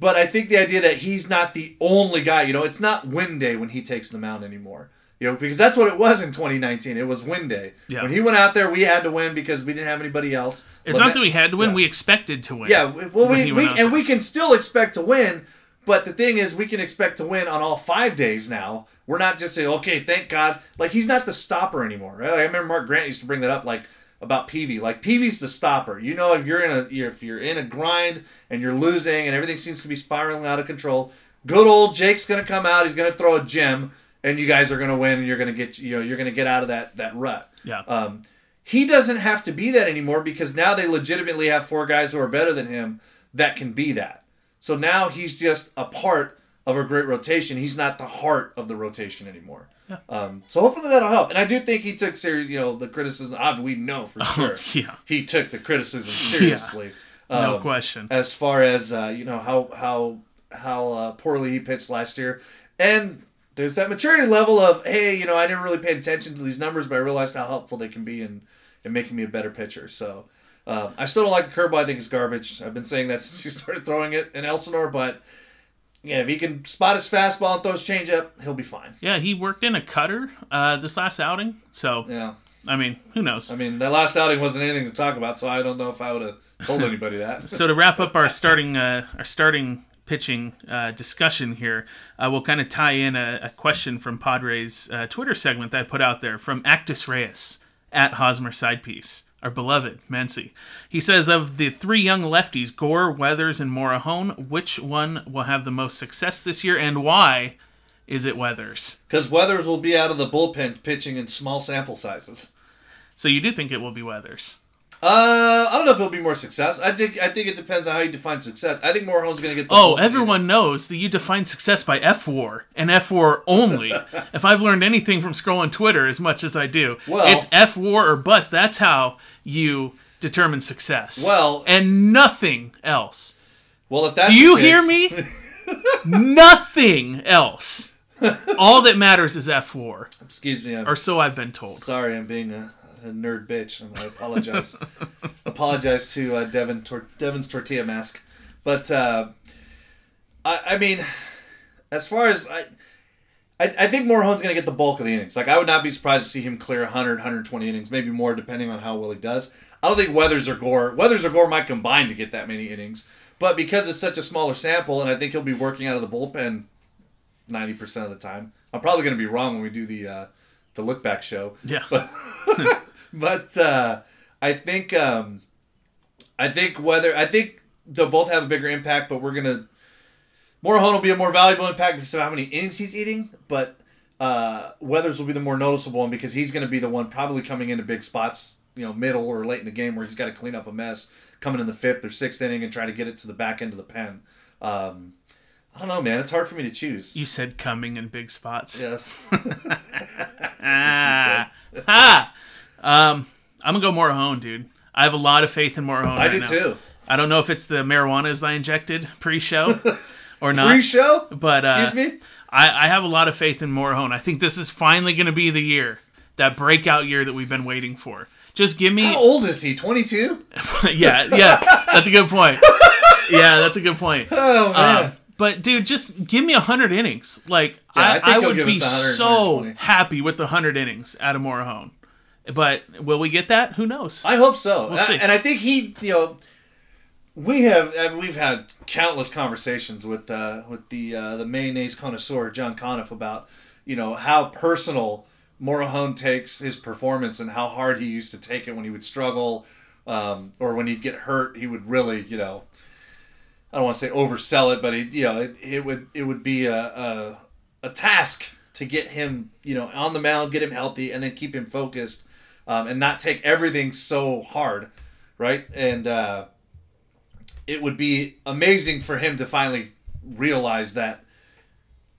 Speaker 2: but I think the idea that he's not the only guy, you know, it's not win day when he takes the mound anymore. You know, because that's what it was in 2019. It was win day.
Speaker 3: Yeah.
Speaker 2: When he went out there, we had to win because we didn't have anybody else.
Speaker 3: it's
Speaker 2: But
Speaker 3: not that we had to win;
Speaker 2: yeah.
Speaker 3: we expected to win.
Speaker 2: Yeah, well, we, we and
Speaker 3: there.
Speaker 2: we can still expect to win, but the thing is, we can expect to win on all five days now. We're not just saying, okay, thank God. Like he's not the stopper anymore, right? Like, I remember Mark Grant used to bring that up, like about Peavy. Like Peavy's the stopper. You know, if you're in a if you're in a grind and you're losing and everything seems to be spiraling out of control, good old Jake's gonna come out. He's gonna throw a gem, and you guys are gonna win, and you're gonna get you know you're gonna get out of that that rut.
Speaker 3: Yeah.
Speaker 2: Um, he doesn't have to be that anymore because now they legitimately have four guys who are better than him that can be that. So now he's just a part of a great rotation. He's not the heart of the rotation anymore. Yeah. Um, so hopefully that'll help. And I do think he took serious, you know, the criticism. Obviously, we know for [laughs] sure.
Speaker 3: yeah.
Speaker 2: He took the criticism [laughs] seriously.
Speaker 3: No
Speaker 2: Um,
Speaker 3: question.
Speaker 2: as far as uh, you know how how how uh, poorly he pitched last year, and there's that maturity level of hey, you know, I never really paid attention to these numbers, but I realized how helpful they can be in in making me a better pitcher. So um, I still don't like the curveball. I think it's garbage. I've been saying that [laughs] since he started throwing it in Elsinore, but yeah, if he can spot his fastball and throw his changeup, he'll be fine.
Speaker 3: Yeah, he worked in a cutter uh, this last outing, so
Speaker 2: Yeah.
Speaker 3: I mean, who knows?
Speaker 2: I mean, that last outing wasn't anything to talk about, so I don't know if I would have told [laughs] anybody that.
Speaker 3: so to wrap up our starting uh, our starting pitching uh, discussion here, uh, we'll kind of tie in a, a question from Padres uh, Twitter segment that I put out there from Actus Reyes at Hosmer Sidepiece, our beloved Mency. He says of the three young lefties, Gore, Weathers, and Morejon, which one will have the most success this year, and why is it Weathers?
Speaker 2: Because Weathers will be out of the bullpen pitching in small sample sizes.
Speaker 3: So you do think it will be Weathers?
Speaker 2: Uh, I don't know if it'll be more success. I think I think it depends on how you define success. I think Morejon's going to get. the
Speaker 3: Oh, everyone knows that you define success by fWAR and fWAR only. [laughs] if I've learned anything from scrolling Twitter as much as I do,
Speaker 2: Well-
Speaker 3: it's fWAR or bust. That's how you determine success.
Speaker 2: Well-
Speaker 3: and nothing else.
Speaker 2: Well, if that's
Speaker 3: Do you
Speaker 2: the
Speaker 3: hear me? [laughs] nothing else. [laughs] All that matters is fWAR,
Speaker 2: Excuse me. I'm
Speaker 3: or so I've been told.
Speaker 2: sorry. I'm being a nerd bitch. and I apologize. [laughs] apologize to uh, Devin Tor- Devin's tortilla mask, but uh, I, I mean, as far as I. I, I think Morejon's going to get the bulk of the innings. Like I would not be surprised to see him clear 100, 120 innings, maybe more depending on how well he does. I don't think Weathers or Gore, Weathers or Gore might combine to get that many innings, but because it's such a smaller sample, and I think he'll be working out of the bullpen 90% of the time. I'm probably going to be wrong when we do the uh, the look back show.
Speaker 3: Yeah.
Speaker 2: But [laughs] [laughs] but uh, I think um, I think whether I think they'll both have a bigger impact, but we're gonna Morejon will be a more valuable impact because of how many innings he's eating, but uh, Weathers will be the more noticeable one because he's going to be the one probably coming into big spots, you know, middle or late in the game where he's got to clean up a mess, coming in the fifth or sixth inning and try to get it to the back end of the pen. Um, I don't know, man. It's hard for me to choose.
Speaker 3: You said coming in big spots.
Speaker 2: yes. [laughs] [laughs]
Speaker 3: Ah. Um, I'm gonna go Morejon, dude. I have a lot of faith in Morejon.
Speaker 2: I
Speaker 3: right
Speaker 2: do
Speaker 3: now.
Speaker 2: too.
Speaker 3: I don't know if it's the marijuanas I injected pre-show [laughs] or not.
Speaker 2: Pre-show,
Speaker 3: But, uh,
Speaker 2: excuse me.
Speaker 3: I, I have a lot of faith in Morejon. I think this is finally going to be the year, that breakout year that we've been waiting for. Just give me,
Speaker 2: How old is he? Twenty two. [laughs]
Speaker 3: yeah, yeah. That's a good point. [laughs] Yeah, that's a good point.
Speaker 2: Oh man.
Speaker 3: Um, but dude, just give me hundred innings. Like
Speaker 2: Yeah, I
Speaker 3: I,
Speaker 2: think
Speaker 3: I, would be so happy with the hundred innings out of Morejon. But will we get that? Who knows?
Speaker 2: I hope so.
Speaker 3: We'll
Speaker 2: I- and I think he, you know, we have I mean, we've had countless conversations with uh, with the uh, the mayonnaise connoisseur John Conniff about you know how personal Morejon takes his performance and how hard he used to take it when he would struggle um, or when he'd get hurt. He would really, you know, I don't want to say oversell it, but he, you know, it, it would it would be a, a a task to get him, you know, on the mound, get him healthy, and then keep him focused, um, and not take everything so hard, right? And uh, it would be amazing for him to finally realize that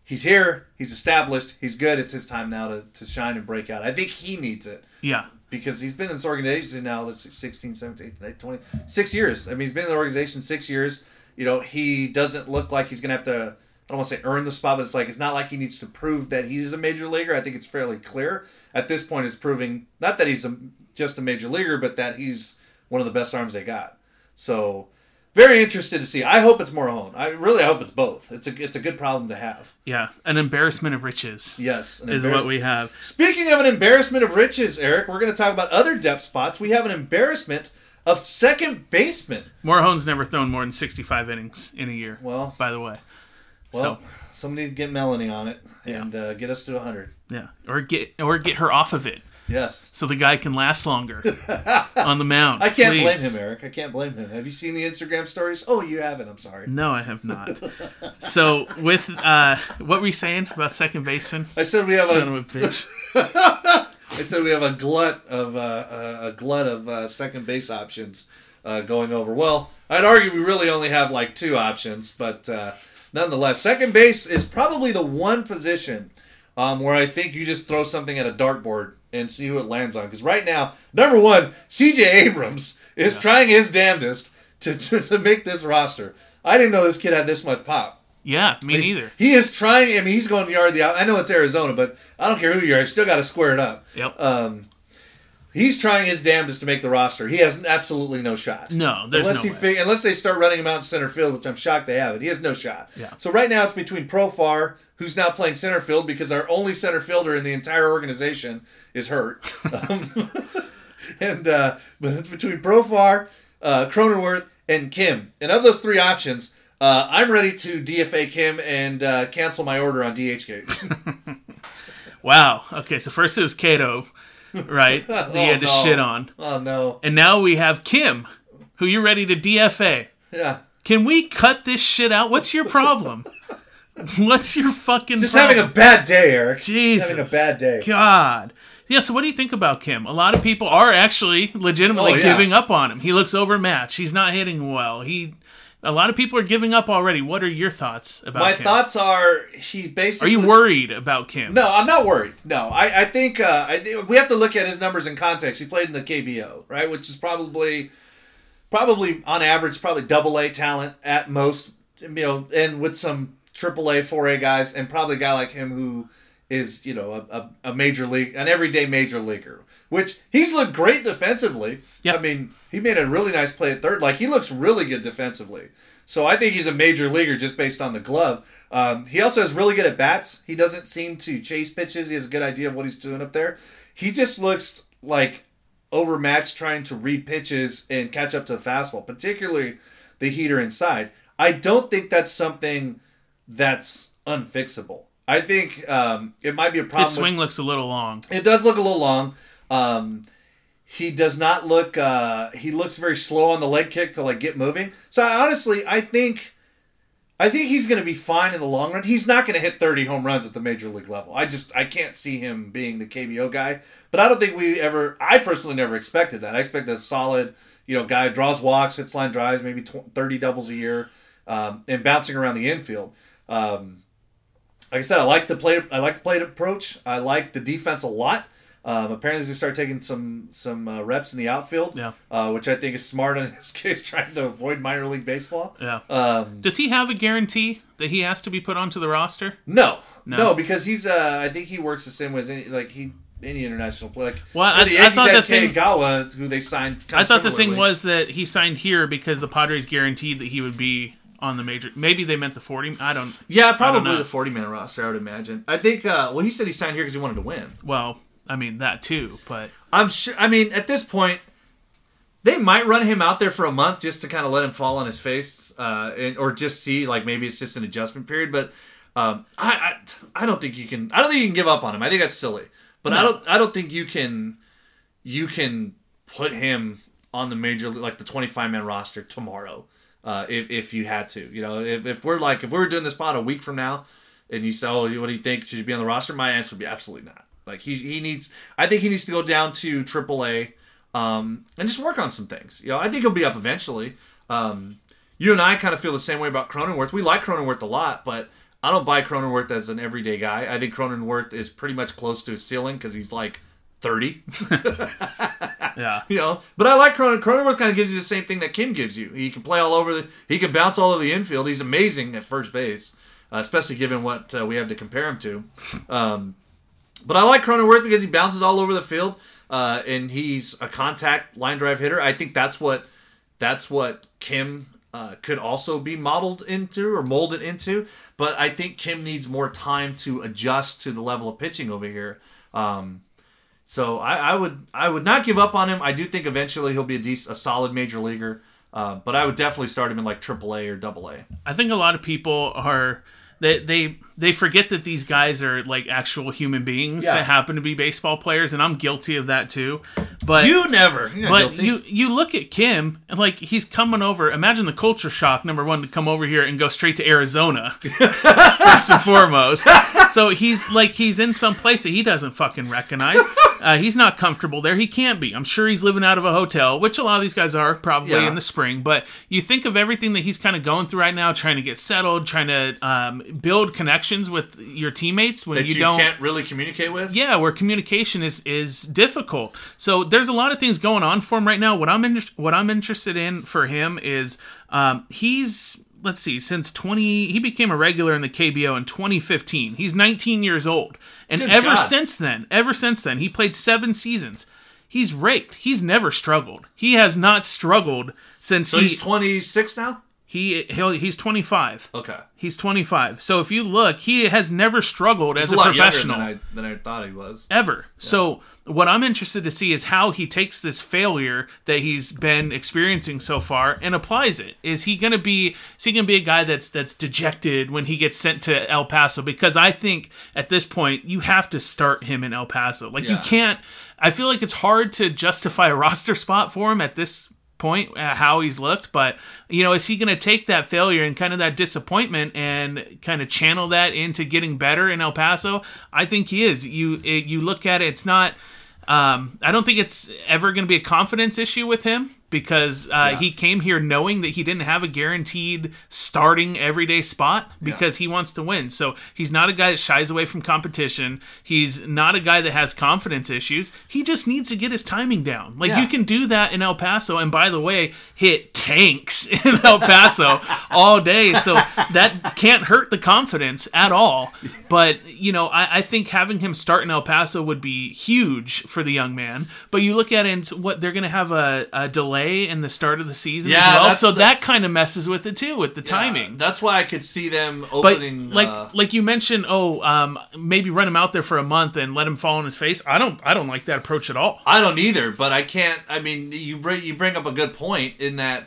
Speaker 2: he's here, he's established, he's good. It's his time now to, to shine and break out. I think he needs it
Speaker 3: yeah,
Speaker 2: because he's been in this organization now let's 16 17 18 20 six years i mean he's been in the organization six years you know he doesn't look like he's gonna have to i don't want to say earn the spot but it's like it's not like he needs to prove that he's a major leaguer i think it's fairly clear at this point it's proving not that he's a, just a major leaguer but that he's one of the best arms they got so very interested to see i hope it's Morejon. i really hope it's both it's a it's a good problem to have
Speaker 3: yeah. An embarrassment of riches
Speaker 2: yes an
Speaker 3: is what we have.
Speaker 2: Speaking of an embarrassment of riches, Eric, we're going to talk about other depth spots. We have an embarrassment of second baseman.
Speaker 3: Morejon's never thrown more than sixty-five innings in a year.
Speaker 2: Well,
Speaker 3: by the way,
Speaker 2: well,
Speaker 3: So-
Speaker 2: somebody get Melanie on it and uh, get us to 100.
Speaker 3: yeah, or get or get her off of it
Speaker 2: Yes.
Speaker 3: so the guy can last longer [laughs] on the mound.
Speaker 2: I can't
Speaker 3: please.
Speaker 2: blame him, Eric. I can't blame him. Have you seen the Instagram stories? Oh, you haven't. I'm sorry.
Speaker 3: No, I have not. [laughs] so with uh, what were you saying about second baseman?
Speaker 2: I said we have
Speaker 3: Son
Speaker 2: a.
Speaker 3: of a bitch. [laughs]
Speaker 2: I said we have a glut of uh, uh, a glut of uh, second base options uh, going over. Well, I'd argue we really only have like two options, but uh, nonetheless, second base is probably the one position um, where I think you just throw something at a dartboard and see who it lands on. Because right now, number one, C.J. Abrams is trying his damnedest to, [laughs] to, to make this roster. I didn't know this kid had this much pop.
Speaker 3: Yeah, me neither.
Speaker 2: He is trying. I mean, he's going yard the. I know it's Arizona, but I don't care who you are. You still got to square it up.
Speaker 3: Yep.
Speaker 2: Um, he's trying his damnedest to make the roster. He has absolutely no shot.
Speaker 3: no, there's
Speaker 2: unless
Speaker 3: no
Speaker 2: he
Speaker 3: way.
Speaker 2: fig- unless they start running him out in center field, which I'm shocked they haven't. He has no shot.
Speaker 3: Yeah.
Speaker 2: So right now it's between Profar, who's now playing center field because our only center fielder in the entire organization is hurt, [laughs] um, [laughs] and uh, but it's between Profar, uh, Cronenworth, and Kim. And of those three options. Uh, I'm ready to DFA Kim and uh, cancel my order on DHgate. [laughs]
Speaker 3: Wow. Okay, so first it was Katoh, [laughs] right? Oh, that
Speaker 2: Oh,
Speaker 3: had to
Speaker 2: no.
Speaker 3: shit on,
Speaker 2: oh no!
Speaker 3: and now we have Kim, who you're ready to DFA.
Speaker 2: Yeah,
Speaker 3: Can we cut this shit out? What's your problem? [laughs] What's your fucking
Speaker 2: just
Speaker 3: problem?
Speaker 2: having a bad day, Eric.
Speaker 3: Jesus.
Speaker 2: Just having a bad day.
Speaker 3: God. Yeah, so what do you think about Kim? A lot of people are actually legitimately
Speaker 2: Oh, yeah.
Speaker 3: giving up on him. He looks overmatched. He's not hitting well. He a lot of people are giving up already. What are your thoughts about
Speaker 2: My
Speaker 3: Kim?
Speaker 2: thoughts are he basically.
Speaker 3: Are you worried about Kim?
Speaker 2: No, I'm not worried. No, I, I think uh, I, think we have to look at his numbers in context. He played in the KBO, right, which is probably, probably on average, probably double A talent at most. You know, and with some triple A, four A guys, and probably a guy like him who is you know a, a, a major league, an everyday major leaguer. Which he's looked great defensively.
Speaker 3: Yep.
Speaker 2: I mean, he made a really nice play at third. Like he looks really good defensively. So I think he's a major leaguer just based on the glove. Um, he also has really good at bats. He doesn't seem to chase pitches. He has a good idea of what he's doing up there. He just looks like overmatched trying to read pitches and catch up to the fastball, particularly the heater inside. I don't think that's something that's unfixable. I think um, it might be a problem.
Speaker 3: His swing looks a little long.
Speaker 2: It does look a little long. Um, he does not look. Uh, he looks very slow on the leg kick to like get moving. So I, honestly, I think, I think he's going to be fine in the long run. He's not going to hit thirty home runs at the major league level. I just I can't see him being the KBO guy. But I don't think we ever. I personally never expected that. I expected a solid, you know, guy draws walks, hits line drives, maybe tw- thirty doubles a year, um, and bouncing around the infield. Um, like I said, I like the play. I like the plate approach. I like the defense a lot. Um, apparently, he's start taking some some uh, reps in the outfield,
Speaker 3: Yeah.
Speaker 2: uh, which I think is smart in his [laughs] case, trying to avoid minor league baseball.
Speaker 3: Yeah.
Speaker 2: Um,
Speaker 3: Does he have a guarantee that he has to be put onto the roster?
Speaker 2: no,
Speaker 3: No.
Speaker 2: no, because he's. Uh, I think he works the same way as any like he any international player. Like,
Speaker 3: Well, I-
Speaker 2: the
Speaker 3: I thought the thing-
Speaker 2: Gawa, who they signed.
Speaker 3: I thought the thing was that he signed here because the Padres guaranteed that he would be on the major. Maybe they meant the forty. I don't.
Speaker 2: Yeah, probably
Speaker 3: know.
Speaker 2: the forty man roster. I would imagine. I think. Uh, well, he said he signed here because he wanted to win.
Speaker 3: Well, I mean that too, but
Speaker 2: I'm sure. I mean, at this point, they might run him out there for a month just to kind of let him fall on his face, uh, and, or just see like maybe it's just an adjustment period. But um, I, I, I don't think you can. I don't think you can give up on him. I think that's silly. But I don't. I don't think you can. You can put him on the major like the 25 man roster tomorrow. Uh, if, if you had to, you know, if, if we're like if we were doing this pod a week from now, and you say, "Oh, what do you think? Should you be on the roster?" My answer would be absolutely not. Like he he needs. I think he needs to go down to AAA, um, and just work on some things. You know, I think he'll be up eventually. Um, you and I kind of feel the same way about Cronenworth. We like Cronenworth a lot, but I don't buy Cronenworth as an everyday guy. I think Cronenworth is pretty much close to his ceiling because he's like thirty. [laughs] [laughs]
Speaker 3: yeah, [laughs]
Speaker 2: You know, but I like Cronin. Cronenworth kind of gives you the same thing that Kim gives you. He can play all over the. He can bounce all over the infield. He's amazing at first base, uh, especially given what uh, we have to compare him to. Um, but I like Cronenworth because he bounces all over the field, uh, and he's a contact line drive hitter. I think that's what that's what Kim uh, could also be modeled into or molded into. But I think Kim needs more time to adjust to the level of pitching over here. Um, so I, I would I would not give up on him. I do think eventually he'll be a a solid major leaguer. Uh, but I would definitely start him in like AAA or AA.
Speaker 3: I think a lot of people are they they they forget that these guys are like actual human beings
Speaker 2: Yeah.
Speaker 3: that happen to be baseball players, and I'm guilty of that too. But
Speaker 2: You never.
Speaker 3: But
Speaker 2: guilty.
Speaker 3: you you look at Kim and like he's coming over. Imagine the culture shock. Number one to come over here and go straight to Arizona [laughs] first and foremost. So he's like he's in some place that he doesn't fucking recognize. [laughs] Uh, he's not comfortable there. He can't be. I'm sure he's living out of a hotel, which a lot of these guys are probably
Speaker 2: Yeah.
Speaker 3: in the spring. But you think of everything that he's kind of going through right now, trying to get settled, trying to um, build connections with your teammates when
Speaker 2: that
Speaker 3: you,
Speaker 2: you,
Speaker 3: don't
Speaker 2: can't really communicate with.
Speaker 3: yeah, where communication is is difficult. So there's a lot of things going on for him right now. What I'm in, what I'm interested in for him is um, he's let's see since 20 he became a regular in the KBO in 2015. He's 19 years old, and
Speaker 2: Good
Speaker 3: ever
Speaker 2: God.
Speaker 3: since then, ever since then, he played seven seasons. He's raked. He's never struggled. He has not struggled since
Speaker 2: So
Speaker 3: he
Speaker 2: he's 26 now.
Speaker 3: He he'll, he's 25.
Speaker 2: Okay,
Speaker 3: He's 25. So if you look, he has never struggled as
Speaker 2: he's a,
Speaker 3: a,
Speaker 2: lot
Speaker 3: professional
Speaker 2: than I than I thought he was.
Speaker 3: ever. So what I'm interested to see is how he takes this failure that he's been experiencing so far and applies it. Is he going to be is he going to be a guy that's that's dejected when he gets sent to El Paso because I think at this point you have to start him in El Paso. Like you can't I feel like it's hard to justify a [laughs] roster spot for him at this point uh, how he's looked but you know is he going to take that failure and kind of that disappointment and kind of channel that into getting better in El Paso? I think he is. You it, you look at it it's not um, I don't think it's ever going to be a confidence issue with him because uh, he came here knowing that he didn't have a guaranteed starting everyday spot because he wants to win. So he's not a guy that shies away from competition. He's not a guy that has confidence issues. He just needs to get his timing down. Like
Speaker 2: Yeah.
Speaker 3: you can do that in El Paso, and by the way, hit tanks [laughs] in El Paso all day. So that can't hurt the confidence at all. But you know, I, I think having him start in El Paso would be huge for the young man. But you look at it, and what they're going to have a, a delay delay in the start of the season
Speaker 2: Yeah,
Speaker 3: as well. So that kind of messes with it too, with the
Speaker 2: Yeah,
Speaker 3: timing.
Speaker 2: that's why I could see them
Speaker 3: But
Speaker 2: opening.
Speaker 3: like
Speaker 2: uh,
Speaker 3: like you mentioned, oh, um, maybe run him out there for a month and let him fall on his face. I don't I don't like that approach at all.
Speaker 2: I don't either, but I can't. I mean, you bring you bring up a good point in that.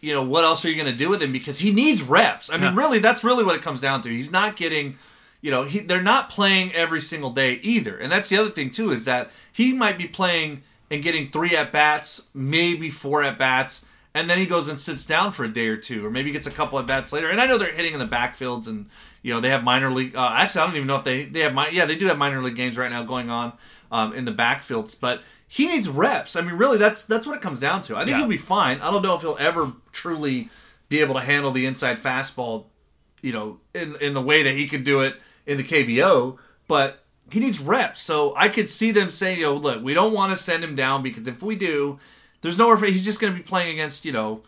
Speaker 2: You know what else are you going to do with him because he needs reps. I mean,
Speaker 3: Yeah.
Speaker 2: really, that's really what it comes down to. He's not getting, you know, he, they're not playing every single day either, and that's the other thing too is that he might be playing and getting three at bats, maybe four at bats, and then he goes and sits down for a day or two, or maybe gets a couple at bats later. And I know they're hitting in the backfields, and you know they have minor league. Uh, actually, I don't even know if they they have mi- yeah they do have minor league games right now going on um, in the backfields, but he needs reps. I mean, really, that's that's what it comes down to. I think
Speaker 3: Yeah.
Speaker 2: he'll be fine. I don't know if he'll ever truly be able to handle the inside fastball, you know, in in the way that he could do it in the KBO, but he needs reps. So I could see them saying, "Yo, look, we don't want to send him down because if we do, there's nowhere for he's just going to be playing against you know."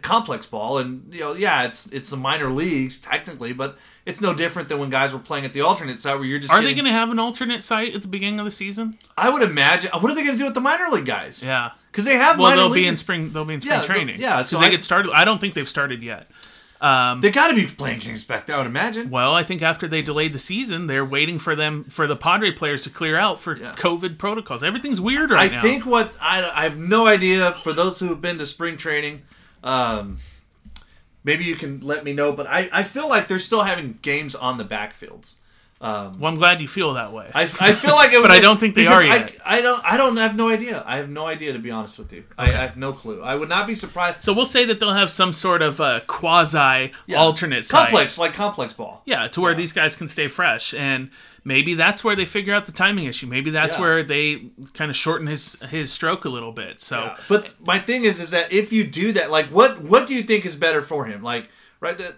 Speaker 2: complex ball and you know yeah it's it's the minor leagues technically but it's no different than when guys were playing at the alternate site where you're just
Speaker 3: Are they going to have an alternate site at the beginning of the season?
Speaker 2: I would imagine. What are they going to do with the minor league guys?
Speaker 3: Yeah.
Speaker 2: because they have.
Speaker 3: Well, they'll be in spring. They'll be in spring
Speaker 2: Yeah,
Speaker 3: training.
Speaker 2: yeah,
Speaker 3: because
Speaker 2: so
Speaker 3: they
Speaker 2: I-
Speaker 3: get started. I don't think they've started yet.
Speaker 2: They got to be playing games back there. I would imagine.
Speaker 3: Well, I think after they delayed the season, they're waiting for them for the Padre players to clear out for
Speaker 2: Yeah.
Speaker 3: COVID protocols. Everything's weird right
Speaker 2: I
Speaker 3: now.
Speaker 2: think what I, I have no idea for those who have been to spring training. Um, maybe you can let me know, but I, I feel like they're still having games on the backfields.
Speaker 3: Well, I'm glad you feel that way.
Speaker 2: I, I feel like it [laughs]
Speaker 3: But I don't think they are
Speaker 2: I,
Speaker 3: yet.
Speaker 2: I don't I don't have no idea. I have no idea to be honest with you. I, I have no clue. I would not be surprised.
Speaker 3: so we'll say that they'll have some sort of uh, quasi alternate site.
Speaker 2: complex like complex ball.
Speaker 3: Yeah, to where these guys can stay fresh, and maybe that's where they figure out the timing issue. Maybe that's
Speaker 2: Yeah.
Speaker 3: where they kind of shorten his his stroke a little bit. So
Speaker 2: But my thing is, is that if you do that, like, what what do you think is better for him? Like, right? That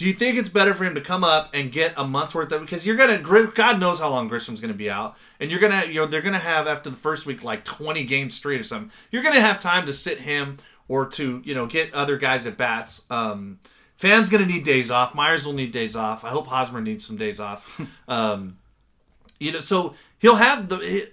Speaker 2: do you think it's better for him to come up and get a month's worth of because you're gonna God knows how long Grisham's gonna be out, and you're gonna you know they're gonna have after the first week like 20 games straight or something. You're gonna have time to sit him or to you know get other guys at bats. Um, Pham's gonna need days off. Myers will need days off. I hope Hosmer needs some days off. [laughs] Um, you know, so he'll have the.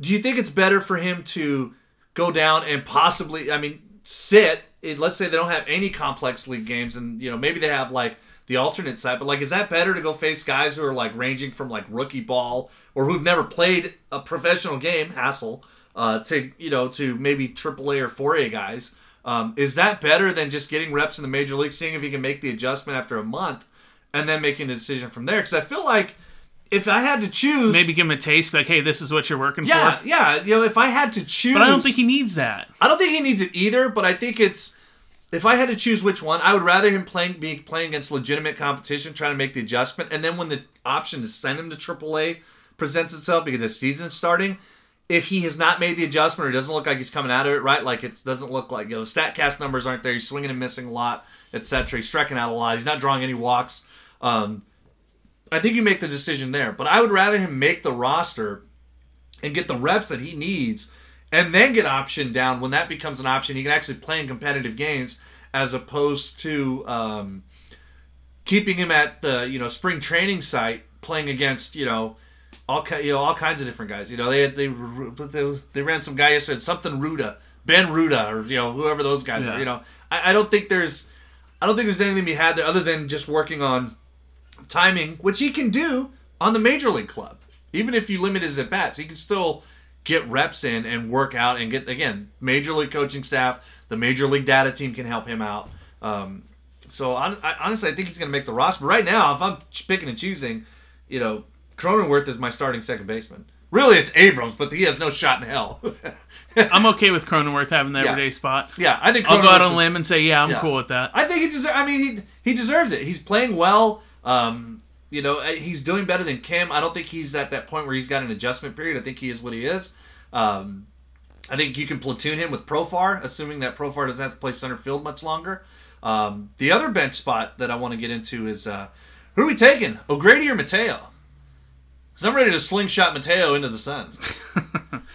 Speaker 2: Do you think it's better for him to go down and possibly, I mean, sit? Eh, Let's say they don't have any complex league games, and you know maybe they have like the alternate side, but like, is that better to go face guys who are like ranging from like rookie ball or who've never played a professional game, Hassell, uh, to you know to maybe AAA or 4A guys? Um, is that better than just getting reps in the major league, seeing if he can make the adjustment after a month, and then making a decision from there? Because I feel like if I had to choose,
Speaker 3: maybe give him a taste, like, hey, this is what you're working
Speaker 2: yeah,
Speaker 3: for.
Speaker 2: yeah. You know, if I had to choose,
Speaker 3: But I don't think he needs that.
Speaker 2: I don't think he needs it either. But I think it's if I had to choose which one, I would rather him playing be playing against legitimate competition, trying to make the adjustment, and then when the option to send him to AAA presents itself because the season's starting. If he has not made the adjustment or doesn't look like he's coming out of it right, like it doesn't look like you know the Statcast numbers aren't there. He's swinging and missing a lot, etc. He's striking out a lot. He's not drawing any walks. Um, I think you make the decision there. But I would rather him make the roster and get the reps that he needs and then get option down when that becomes an option he can actually play in competitive games as opposed to um, keeping him at the you know spring training site playing against you know all you know all kinds of different guys you know they they they, they ran some guy yesterday something Ruda Ben Ruda or you know whoever those guys
Speaker 3: Yeah.
Speaker 2: are you know I, I don't think there's I don't think there's anything to be had there other than just working on timing, which he can do on the major league club. Even if you limit his at bats, he can still get reps in and work out and get again major league coaching staff. The major league data team can help him out. Um, so I, I, honestly, I think he's going to make the roster. But right now, if I'm picking and choosing, you know, Cronenworth is my starting second baseman. Really, it's Abrams, but he has no shot in hell. [laughs]
Speaker 3: I'm okay with Cronenworth having the
Speaker 2: Yeah.
Speaker 3: everyday spot.
Speaker 2: yeah, I think
Speaker 3: I'll go out on a limb and say, yeah, I'm
Speaker 2: Yeah.
Speaker 3: cool with that.
Speaker 2: I think he deserves. I mean, he he deserves it. He's playing well. Um, you know, uh, he's doing better than Kim. I don't think he's at that point where he's got an adjustment period. I think he is what he is. Um, I think you can platoon him with Profar, assuming that Profar doesn't have to play center field much longer. Um, the other bench spot that I want to get into is uh, who are we taking, O'Grady or Mateo? Because I'm ready to slingshot Mateo into the sun. [laughs]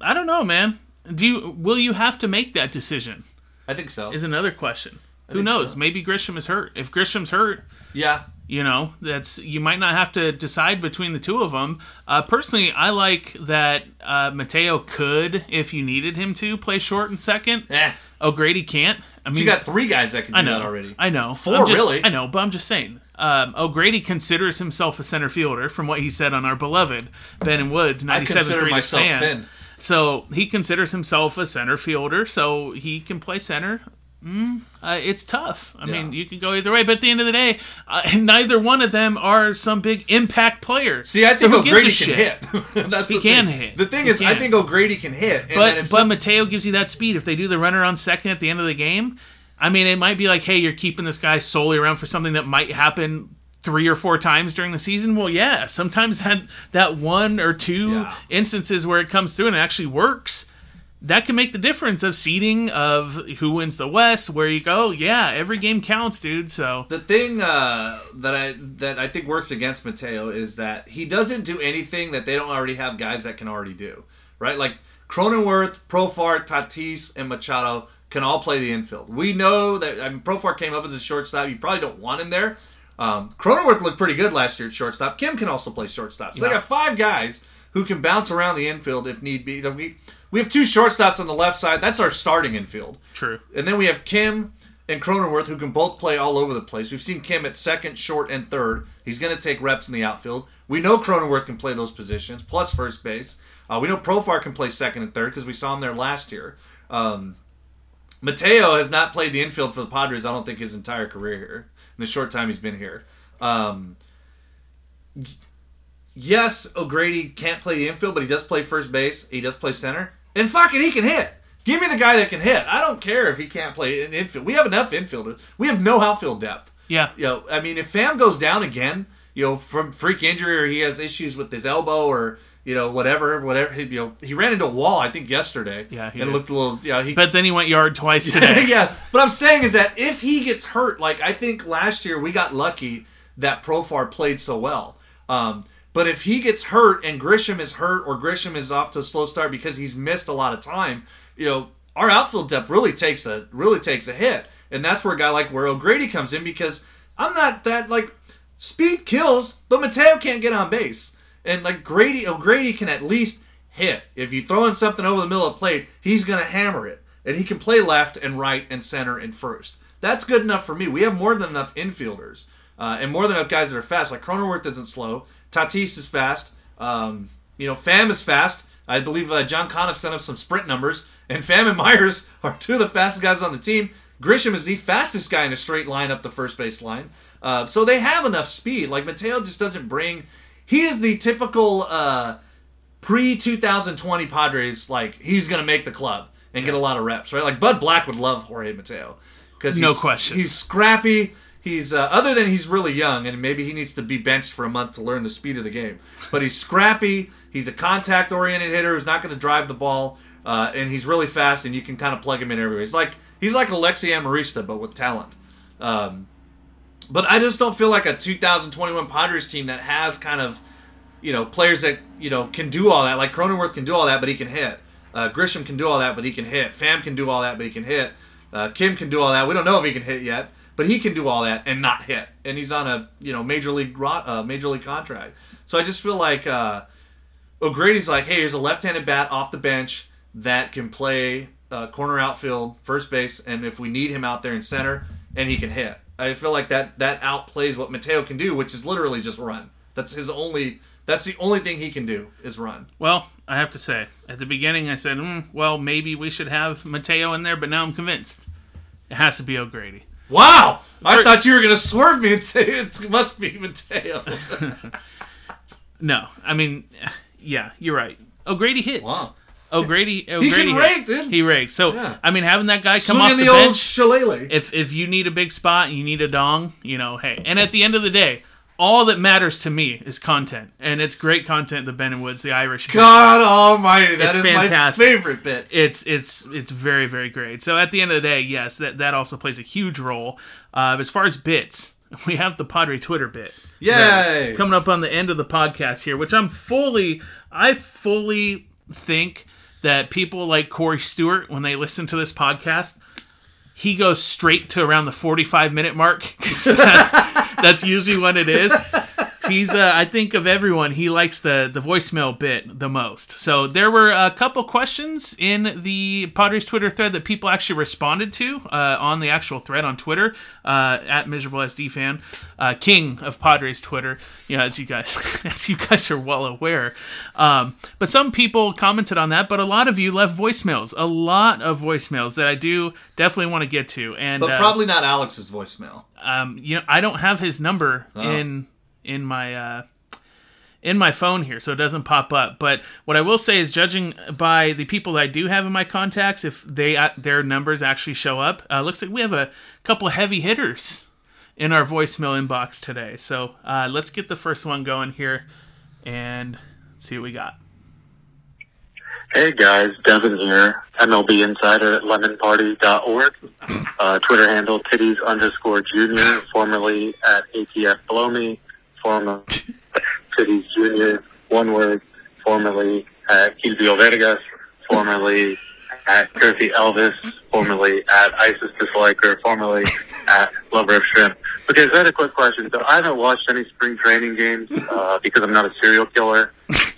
Speaker 3: I don't know, man. Do you will you have to make that decision?
Speaker 2: I think so.
Speaker 3: Is another question. Who knows?
Speaker 2: so.
Speaker 3: Maybe Grisham is hurt. If Grisham's hurt,
Speaker 2: yeah,
Speaker 3: You know, that's you might not have to decide between the two of them. Uh, personally, I like that uh, Mateo could, if you needed him to, play short and second.
Speaker 2: Eh.
Speaker 3: O'Grady can't. I mean,
Speaker 2: You got three guys that can do
Speaker 3: I know
Speaker 2: that already.
Speaker 3: I know.
Speaker 2: 4
Speaker 3: I'm just-
Speaker 2: really.
Speaker 3: I know, but I'm just saying. Um, O'Grady considers himself a center fielder, from what he said on our beloved Ben and Woods
Speaker 2: I
Speaker 3: ninety-seven
Speaker 2: consider
Speaker 3: three
Speaker 2: myself
Speaker 3: fan. So he considers himself a center fielder, so he can play center. Mm, uh, it's tough. I mean, you can go either way, but at the end of the day, uh, neither one of them are some big impact player.
Speaker 2: See, I think
Speaker 3: a
Speaker 2: O'Grady can
Speaker 3: shit?
Speaker 2: hit. [laughs] That's
Speaker 3: He
Speaker 2: the
Speaker 3: can
Speaker 2: thing.
Speaker 3: hit.
Speaker 2: The thing
Speaker 3: He
Speaker 2: is, I think O'Grady can hit. And
Speaker 3: But
Speaker 2: if
Speaker 3: but
Speaker 2: some-
Speaker 3: Mateo gives you that speed. If they do the runner on second at the end of the game, I mean, it might be like, hey, you're keeping this guy solely around for something that might happen three or four times during the season. Well, yeah, sometimes that that one or two
Speaker 2: Yeah.
Speaker 3: instances where it comes through and it actually works. That can make the difference of seeding, of who wins the West, where you go, yeah, every game counts, dude. So
Speaker 2: the thing uh, that I that I think works against Mateo is that he doesn't do anything that they don't already have guys that can already do. Right? Like Cronenworth, Profar, Tatis, and Machado can all play the infield. We know that I mean Profar came up as a shortstop. You probably don't want him there. Um, Cronenworth looked pretty good last year at shortstop. Kim can also play shortstop. So they got five guys who can bounce around the infield if need be. We have two shortstops on the left side. That's our starting infield.
Speaker 3: true.
Speaker 2: And then we have Kim and Cronenworth who can both play all over the place. We've seen Kim at second, short, and third. He's going to take reps in the outfield. We know Cronenworth can play those positions, plus first base. Uh, we know Profar can play second and third because we saw him there last year. Um, Mateo has not played the infield for the Padres, I don't think, his entire career here, in the short time he's been here. Um, yes, O'Grady can't play the infield, but he does play first base. He does play center. And fucking, he can hit. Give me the guy that can hit. I don't care if he can't play in infield. We have enough infielders. We have no outfield depth.
Speaker 3: Yeah.
Speaker 2: You know, I mean, if Pham goes down again, you know, from freak injury or he has issues with his elbow or you know whatever, whatever, he, you know, he ran into a wall I think yesterday.
Speaker 3: Yeah, he
Speaker 2: and
Speaker 3: did.
Speaker 2: looked a little. Yeah, he.
Speaker 3: But then he went yard twice [laughs] today.
Speaker 2: yeah, but I'm saying is that if he gets hurt, like I think last year we got lucky that Profar played so well. Um, but if he gets hurt and Grisham is hurt or Grisham is off to a slow start because he's missed a lot of time, you know, our outfield depth really takes a really takes a hit, and that's where a guy like where O'Grady comes in because I'm not that like speed kills, but Mateo can't get on base, and like Grady O'Grady can at least hit. If you throw him something over the middle of the plate, he's gonna hammer it, and he can play left and right and center and first. That's good enough for me. We have more than enough infielders uh, and more than enough guys that are fast. Like Cronenworth isn't slow. Tatis is fast. Um, you know, Pham is fast. I believe uh, John Conniff sent up some sprint numbers, and Pham and Myers [laughs] are two of the fastest guys on the team. Grisham is the fastest guy in a straight line up the first base line. Uh, so they have enough speed. Like Mateo just doesn't bring. He is the typical uh, pre 2020 Padres. Like he's gonna make the club and get a lot of reps, right? Like Bud Black would love Jorge Mateo because
Speaker 3: No question.
Speaker 2: He's scrappy. He's uh, other than he's really young and maybe he needs to be benched for a month to learn the speed of the game. But he's scrappy. He's a contact oriented hitter who's not going to drive the ball, uh, and he's really fast and you can kind of plug him in everywhere. He's like he's like Alexi Amarista but with talent. Um, but I just don't feel like a 2021 Padres team that has kind of you know players that you know can do all that. Like Cronenworth can do all that, but he can hit. Uh, Grisham can do all that, but he can hit. Pham can do all that, but he can hit. Uh, Kim can do all that. We don't know if he can hit yet, but he can do all that and not hit. And he's on a you know major league uh, major league contract. So I just feel like uh, O'Grady's like, hey, here's a left-handed bat off the bench that can play uh, corner outfield, first base, and if we need him out there in center, and he can hit. I feel like that that outplays what Mateo can do, which is literally just run. That's his only. That's the only thing he can do is run.
Speaker 3: Well, I have to say, at the beginning, I said, mm, well, maybe we should have Mateo in there, but now I'm convinced it has to be O'Grady.
Speaker 2: Wow! I
Speaker 3: For-
Speaker 2: thought you were gonna swerve me and say it must be Mateo. [laughs]
Speaker 3: No, I mean, yeah, you're right. O'Grady hits.
Speaker 2: Wow.
Speaker 3: O'Grady, [laughs] O'Grady
Speaker 2: can
Speaker 3: hits.
Speaker 2: rake, dude.
Speaker 3: He rakes. So,
Speaker 2: Yeah.
Speaker 3: I mean, having that guy come
Speaker 2: Swinging
Speaker 3: off the,
Speaker 2: the, old
Speaker 3: bench,
Speaker 2: shillelagh.
Speaker 3: if if you need a big spot and you need a dong, you know, hey. And at the end of the day, all that matters to me is content, and it's great content. The Ben and Woods, the Irish. bit.
Speaker 2: God Almighty, that
Speaker 3: It's
Speaker 2: is
Speaker 3: fantastic.
Speaker 2: my favorite bit.
Speaker 3: it's it's it's very very great. So at the end of the day, yes, that that also plays a huge role. Uh, as far as bits, [laughs] we have the Padre Twitter bit.
Speaker 2: Yay!
Speaker 3: Coming up on the end of the podcast here, which I'm fully, I fully think that people like Corey Stewart, when they listen to this podcast, he goes straight to around the 45 minute mark. [laughs] that's, That's usually when it is. He's, uh, I think of everyone, he likes the the voicemail bit the most. So there were a couple questions in the Padres Twitter thread that people actually responded to uh, on the actual thread on Twitter uh, at miserable SD fan, uh, king of Padres Twitter. Yeah, as you guys, [laughs] as you guys are well aware. Um, but some people commented on that, but a lot of you left voicemails. A lot of voicemails that I do definitely want to get to, and
Speaker 2: But
Speaker 3: uh,
Speaker 2: probably not Alex's voicemail.
Speaker 3: um, you know, I don't have his number
Speaker 2: Oh.
Speaker 3: in in my uh, in my phone here, so it doesn't pop up. But what I will say is, judging by the people that I do have in my contacts, if they uh, their numbers actually show up, uh, looks like we have a couple heavy hitters in our voicemail inbox today. So uh, let's get the first one going here and see what we got.
Speaker 4: Hey guys, Devin here, MLB Insider at lemonparty.org. Uh, Twitter handle titties underscore junior, formerly at ATF Below Me, formerly [laughs] titties junior, one word, formerly at Kilvio Vegas, formerly [laughs] at Curfy Elvis, formerly at Isis Disliker, formerly at [laughs] Lover of Shrimp. Okay, so I had a quick question. So I haven't watched any spring training games uh, because I'm not a serial killer.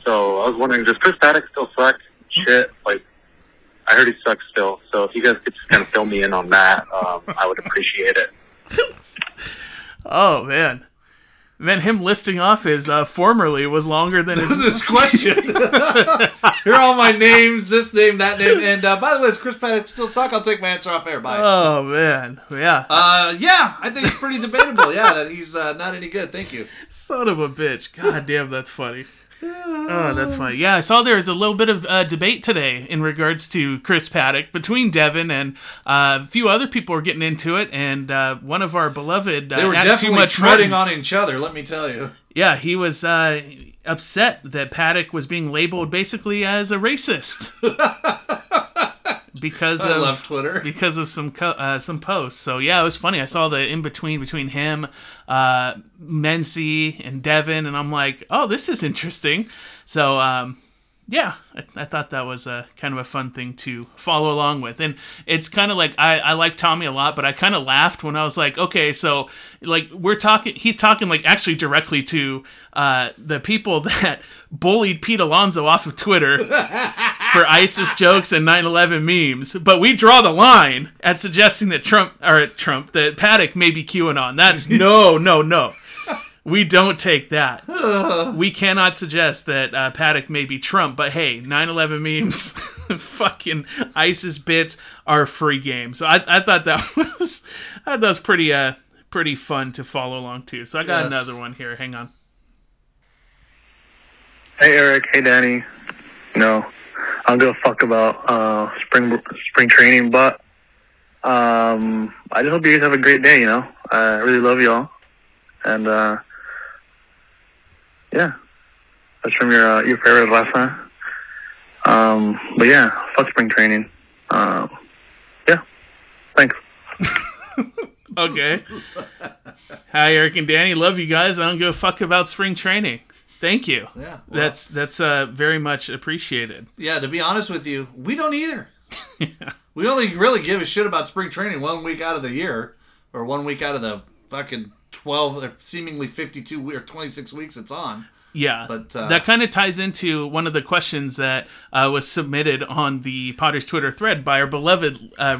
Speaker 4: So I was wondering, does Chris Paddack still suck? Shit, like I heard he sucks still. So if you guys could just kind of fill me in on that, um, I would appreciate it.
Speaker 3: Oh man, man, him listing off his uh, formerly was longer than his. [laughs]
Speaker 2: this question. [laughs] Here are all my names, this name, that name, and uh, by the way, does Chris Paddack still suck? I'll take my answer off air. Bye.
Speaker 3: oh man, yeah.
Speaker 2: Uh, yeah, I think it's pretty debatable. Yeah, that he's uh, not any good. Thank you.
Speaker 3: Son of a bitch. God damn, that's funny. Oh, that's funny. Yeah, I saw there was a little bit of uh, debate today in regards to Chris Paddack between Devin and uh, a few other people were getting into it, and uh, one of our beloved uh,
Speaker 2: They were definitely
Speaker 3: Much
Speaker 2: treading on each other. Let me tell you.
Speaker 3: Yeah, he was uh, upset that Paddack was being labeled basically as a racist [laughs] because
Speaker 2: I
Speaker 3: of
Speaker 2: love Twitter. [laughs]
Speaker 3: because of some co- uh, some posts. So yeah, it was funny. I saw the in between between him, uh, Mency, and Devin, and I'm like, oh, this is interesting. So um, yeah, I, I thought that was a kind of a fun thing to follow along with, and it's kind of like I, I like Tommy a lot, but I kind of laughed when I was like, okay, so like we're talking, he's talking like actually directly to uh, the people [laughs] that bullied Pete Alonso off of Twitter [laughs] for ISIS jokes and 9/11 memes, but we draw the line at suggesting that Trump or Trump that Paddack may be QAnon. That's [laughs] no, no, no. We don't take that. [sighs] we cannot suggest that uh, Paddack may be Trump, but hey, 9/11 memes, [laughs] fucking ISIS bits are free game. So I, I thought that [laughs] was I thought that was pretty uh pretty fun to follow along too. So I got
Speaker 2: Yes.
Speaker 3: another one here. Hang on.
Speaker 4: Hey Eric, hey Danny. No, I don't give a fuck about uh, spring spring training, but um, I just hope you guys have a great day. You know, I really love y'all, and uh, yeah, that's from your uh, your favorite time. Um, but yeah, fuck spring training. Um, yeah, thanks. [laughs]
Speaker 3: Okay. Hi, Eric and Danny. Love you guys. I don't give a fuck about spring training. Thank you.
Speaker 2: Yeah, well-
Speaker 3: that's that's uh, very much appreciated.
Speaker 2: Yeah, to be honest with you, we don't either. yeah. [laughs] We only really give a shit about spring training one week out of the year, or one week out of the fucking twelve, or seemingly fifty-two or twenty-six weeks it's on.
Speaker 3: Yeah,
Speaker 2: But, uh,
Speaker 3: that kind of ties into one of the questions that uh, was submitted on the Padres Twitter thread by our beloved uh,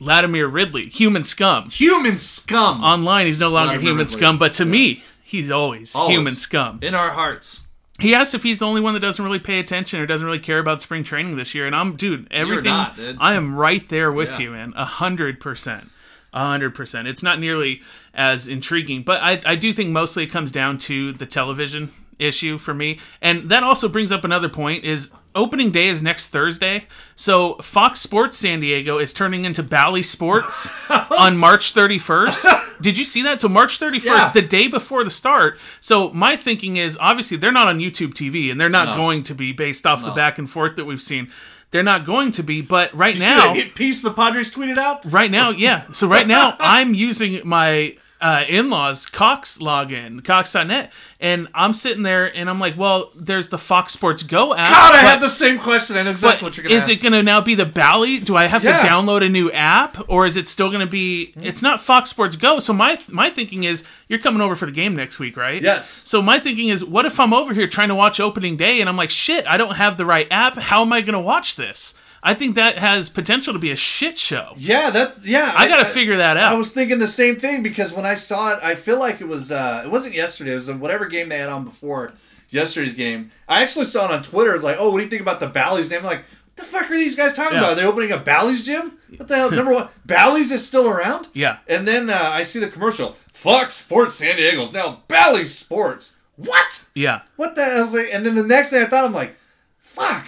Speaker 3: Latimer Ridley, human scum.
Speaker 2: Human scum
Speaker 3: Online, he's no longer human
Speaker 2: Ridley,
Speaker 3: scum, but to me, he's always,
Speaker 2: Always.
Speaker 3: human scum.
Speaker 2: in our hearts.
Speaker 3: He asked if he's the only one that doesn't really pay attention or doesn't really care about spring training this year, and I'm, dude, everything.
Speaker 2: not, dude.
Speaker 3: I am right there with
Speaker 2: Yeah.
Speaker 3: you, man. A hundred percent, a hundred percent. It's not nearly as intriguing, but I, I do think mostly it comes down to the television issue for me, and that also brings up another point: is opening day is next Thursday, so Fox Sports San Diego is turning into Bally Sports [laughs] on March 31st. Did you see that? So March 31st,
Speaker 2: Yeah.
Speaker 3: the day before the start. So my thinking is obviously they're not on YouTube TV and they're not
Speaker 2: No.
Speaker 3: going to be based off the back and forth that we've seen. They're not going to be, but right
Speaker 2: You
Speaker 3: now,
Speaker 2: hit piece the Padres tweeted out?
Speaker 3: right now, yeah. So right now, [laughs] I'm using my uh, in-laws Cox login, Cox.net, and I'm sitting there and I'm like, well, there's the Fox Sports Go app.
Speaker 2: God, I
Speaker 3: but-
Speaker 2: had the same question. I know exactly what you're gonna ask.
Speaker 3: is
Speaker 2: ask.
Speaker 3: it going to now be the Bally? Do I have
Speaker 2: Yeah.
Speaker 3: to download a new app, or is it still going to be? It's not Fox Sports Go. So my my thinking is, you're coming over for the game next week, right?
Speaker 2: Yes.
Speaker 3: So my thinking is, what if I'm over here trying to watch opening day, and I'm like, shit, I don't have the right app. How am I going to watch this? I think that has potential to be a shit show.
Speaker 2: Yeah, that yeah.
Speaker 3: I gotta figure that out.
Speaker 2: I was thinking the same thing because when I saw it, I feel like it was uh it wasn't yesterday. It was whatever game they had on before yesterday's game. I actually saw it on Twitter. Like, oh, what do you think about the Bally's name? I'm like, what the fuck are these guys talking
Speaker 3: Yeah.
Speaker 2: about? Are they opening a Bally's gym? What the hell? Number one, Bally's is still around.
Speaker 3: Yeah.
Speaker 2: And then uh, I see the commercial. Fox Sports San Diego's now Bally's Sports. What?
Speaker 3: Yeah.
Speaker 2: What the hell? Like, and then the next thing I thought, I'm like, fuck.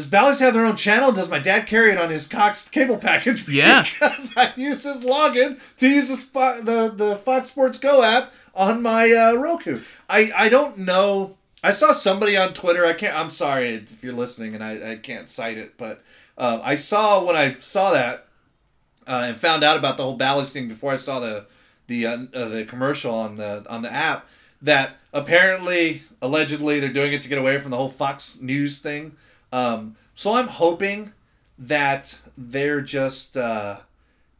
Speaker 2: Does Bally's have their own channel? Does my dad carry it on his Cox cable package? [laughs]
Speaker 3: Yeah.
Speaker 2: Because I use his login to use the, spot, the, the Fox Sports Go app on my uh, Roku. I, I don't know. I saw somebody on Twitter. I can't. I'm sorry if you're listening and I, I can't cite it, but uh, I saw when I saw that uh, and found out about the whole Bally's thing before I saw the the uh, uh, the commercial on the on the app that apparently allegedly they're doing it to get away from the whole Fox News thing. Um, so I'm hoping that they're just uh,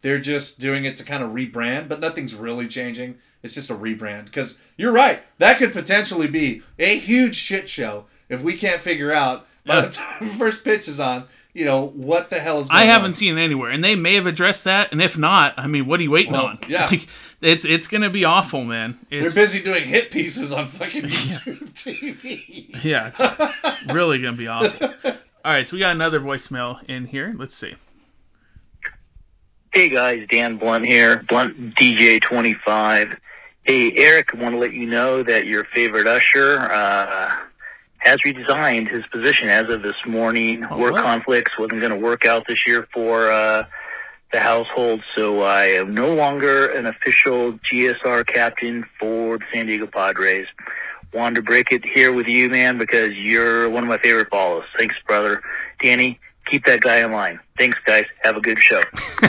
Speaker 2: they're just doing it to kind of rebrand, but nothing's really changing. It's just a rebrand because you're right. That could potentially be a huge shit show if we can't figure out by the time first pitch is on. You know what the hell is going
Speaker 3: I haven't seen it anywhere, and they may have addressed that. And if not, I mean, what are you waiting
Speaker 2: Well,
Speaker 3: on?
Speaker 2: yeah. [laughs]
Speaker 3: Like, it's it's gonna be awful, man.
Speaker 2: They're busy doing hit pieces on fucking [laughs] YouTube [laughs] TV.
Speaker 3: Yeah, it's really gonna be awful. All right, so we got another voicemail in here. Let's see.
Speaker 5: Hey guys, Dan Blunt here, Blunt DJ twenty five. Hey Eric, want to let you know that your favorite usher uh, has redesigned his position as of this morning.
Speaker 3: Oh,
Speaker 5: Work
Speaker 3: wow.
Speaker 5: conflicts wasn't going to work out this year for uh, the household, so I am no longer an official GSR captain for the San Diego Padres. Wanted to break it here with you, man, because you're one of my favorite follows. Thanks, brother. Danny, keep that guy in line. Thanks, guys. Have a good show. [laughs]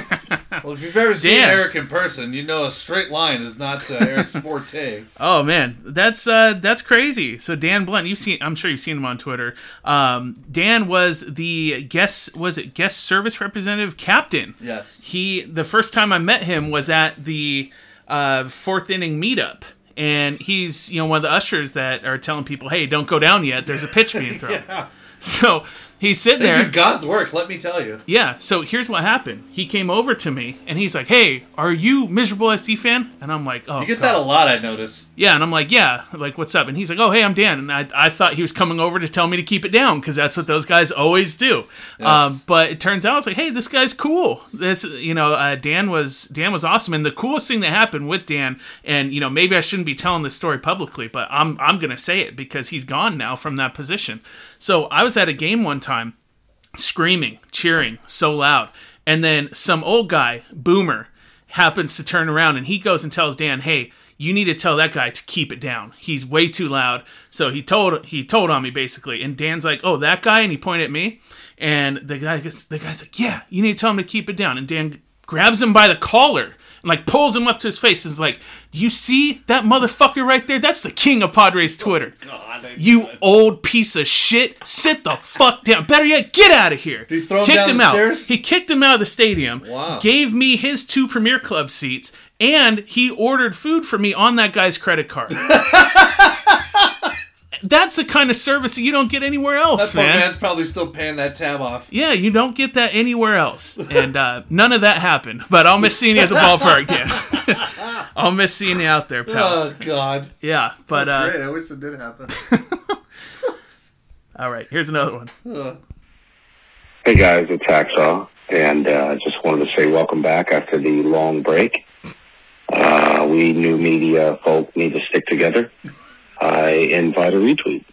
Speaker 2: Well, if you've ever seen
Speaker 3: Dan.
Speaker 2: Eric in person, you know a straight line is not uh, Eric's forte. [laughs]
Speaker 3: Oh man, that's uh, that's crazy. So Dan Blunt, you've seen, I'm sure you've seen him on Twitter. Um, Dan was the guest, was it guest service representative captain?
Speaker 2: Yes.
Speaker 3: He the first time I met him was at the uh, fourth inning meetup. And he's, you know, one of the ushers that are telling people, "Hey, don't go down yet. There's a pitch being thrown." [laughs] So he's sitting
Speaker 2: They
Speaker 3: there.
Speaker 2: do God's work, let me tell you.
Speaker 3: Yeah, so here's what happened. He came over to me and he's like, "Hey, are you miserable SD fan?" And I'm like, "Oh,
Speaker 2: You get
Speaker 3: God.
Speaker 2: that a lot, I notice.
Speaker 3: Yeah, and I'm like, "Yeah, like what's up?" And he's like, "Oh, hey, I'm Dan." And I, I thought he was coming over to tell me to keep it down because that's what those guys always do. Um, but it turns out it's like, "Hey, this guy's cool." This, you know, uh, Dan was Dan was awesome, and the coolest thing that happened with Dan, and you know, maybe I shouldn't be telling this story publicly, but I'm I'm gonna say it because he's gone now from that position. So I was at a game one time screaming, cheering so loud. And then some old guy, Boomer, happens to turn around and he goes and tells Dan, "Hey, you need to tell that guy to keep it down. He's way too loud." So he told he told on me basically, and Dan's like, "Oh, that guy," and he pointed at me, and the guy the guy's like, "Yeah, you need to tell him to keep it down." And Dan grabs him by the collar and like pulls him up to his face and is like, "You see that motherfucker right there? That's the king of Padres Twitter." Oh, you old piece of shit! Sit the fuck down. Better yet, get out of here.
Speaker 2: He throw him
Speaker 3: kicked
Speaker 2: down
Speaker 3: him
Speaker 2: the
Speaker 3: out.
Speaker 2: stairs?
Speaker 3: He kicked him out of the stadium.
Speaker 2: Wow.
Speaker 3: Gave me his two Premier Club seats, and he ordered food for me on that guy's credit card. [laughs] That's the kind of service that you don't get anywhere else,
Speaker 2: That poor
Speaker 3: man.
Speaker 2: man's probably still paying that tab off.
Speaker 3: Yeah, you don't get that anywhere else. [laughs] And uh, none of that happened. But I'll miss seeing you at the ballpark, Dan. [laughs] I'll miss seeing you out there, pal.
Speaker 2: Oh God,
Speaker 3: yeah, but uh,
Speaker 2: great. I wish it did happen. [laughs]
Speaker 3: all right, here's another one.
Speaker 6: Hey guys, it's Hacksaw, and uh, just wanted to say welcome back after the long break. Uh, we new media folk need to stick together. I invite a retweet.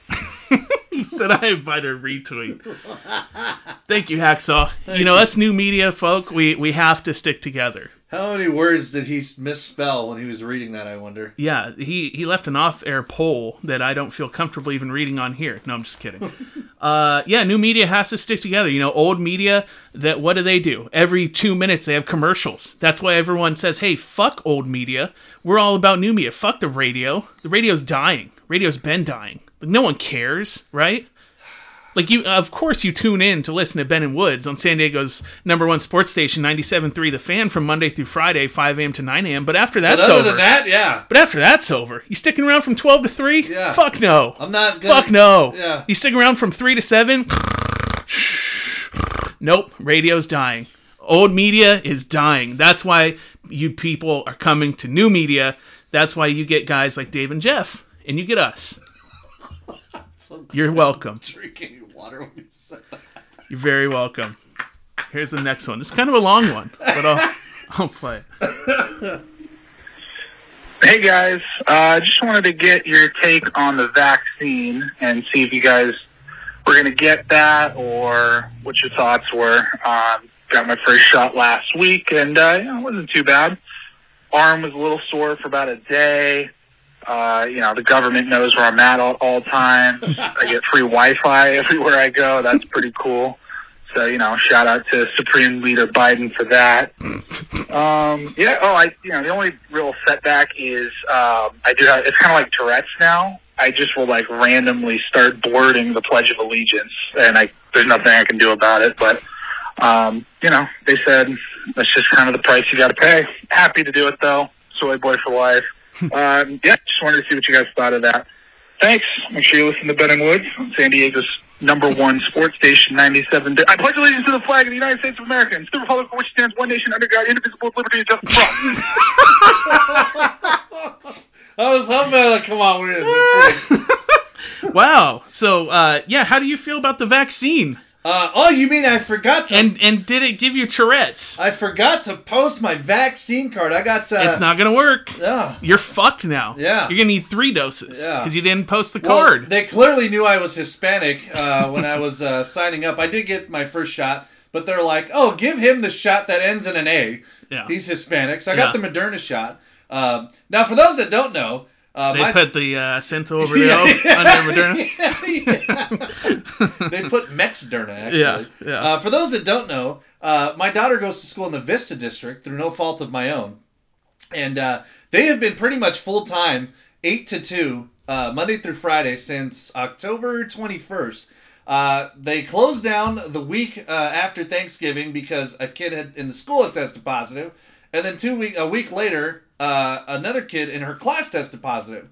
Speaker 6: [laughs]
Speaker 3: He said I invite a retweet. Thank you, Hacksaw. you know, us new media folk, we we have to stick together.
Speaker 2: How many words did he misspell when he was reading that? I wonder.
Speaker 3: Yeah, he he left an off-air poll that I don't feel comfortable even reading on here. No, I'm just kidding. [laughs] Uh, yeah, new media has to stick together. You know, old media that what do they do? Every two minutes they have commercials. That's why everyone says, "Hey, fuck old media. We're all about new media. Fuck the radio. The radio's dying. Radio's been dying. Like no one cares, right?" Like you, of course, you tune in to listen to Ben and Woods on San Diego's number one sports station, 97.3 The Fan, from Monday through Friday, 5 a.m. to 9 a.m. But after that's
Speaker 2: But other
Speaker 3: over,
Speaker 2: than that, yeah.
Speaker 3: but after that's over, you sticking around from 12 to 3?
Speaker 2: Yeah.
Speaker 3: Fuck no.
Speaker 2: I'm not gonna,
Speaker 3: Fuck no.
Speaker 2: Yeah.
Speaker 3: You stick around from 3 to 7? nope. Radio's dying. Old media is dying. That's why you people are coming to new media. That's why you get guys like Dave and Jeff, and you get us. [laughs] You're welcome.
Speaker 2: Drinking water when you said that.
Speaker 3: You're very welcome. Here's the next one. It's kind of a long one, but I'll, I'll play it.
Speaker 7: Hey guys, uh, just wanted to get your take on the vaccine and see if you guys were going to get that or what your thoughts were. Um, got my first shot last week and uh, you it wasn't too bad. Arm was a little sore for about a day. Uh, you know, the government knows where I'm at all, all times. I get free Wi-Fi [laughs] everywhere I go. That's pretty cool. So, you know, shout out to Supreme Leader Biden for that. Um, yeah. Oh, I. You know, the only real setback is um, I do have. It's kind of like Tourette's now. I just will like randomly start blurting the Pledge of Allegiance, and I there's nothing I can do about it. But um, you know, they said that's just kind of the price you got to pay. Happy to do it though. Soy boy for life. Um, yeah, just wanted to see what you guys thought of that. Thanks. Make sure you listen to Ben and Woods on San Diego's number one sports station, 97. I pledge allegiance to the flag of the United States of America and to the republic for which stands one nation under God, indivisible, with liberty and justice for all. [laughs]
Speaker 2: I was hoping, like, come on, we're [laughs]
Speaker 3: Wow. So, uh, yeah, how do you feel about the vaccine?
Speaker 2: Uh, Oh, you mean I forgot to?
Speaker 3: And and did it give you Tourette's?
Speaker 2: I forgot to post my vaccine card. I got. Uh,
Speaker 3: it's not gonna work.
Speaker 2: Yeah.
Speaker 3: You're fucked now.
Speaker 2: Yeah.
Speaker 3: You're gonna need three doses
Speaker 2: Yeah.
Speaker 3: because you didn't post the
Speaker 2: Well,
Speaker 3: card.
Speaker 2: they clearly knew I was Hispanic uh, when I was uh, signing up. I did get my first shot, but they're like, "Oh, give him the shot that ends in an A."
Speaker 3: Yeah.
Speaker 2: He's Hispanic, so I got
Speaker 3: Yeah.
Speaker 2: the Moderna shot. Um, now, for those that don't know, uh,
Speaker 3: they put the uh, over [laughs] [laughs] the
Speaker 2: Yeah,
Speaker 3: O
Speaker 2: yeah.
Speaker 3: under Moderna. [laughs]
Speaker 2: they put Mexderna actually.
Speaker 3: Yeah, yeah.
Speaker 2: Uh, for those that don't know, uh, my daughter goes to school in the Vista district through no fault of my own, and uh, they have been pretty much full time, eight to two, uh, Monday through Friday since October twenty first. Uh, they closed down the week uh, after Thanksgiving because a kid had in the school had tested positive, and then two week a week later, uh, another kid in her class tested positive.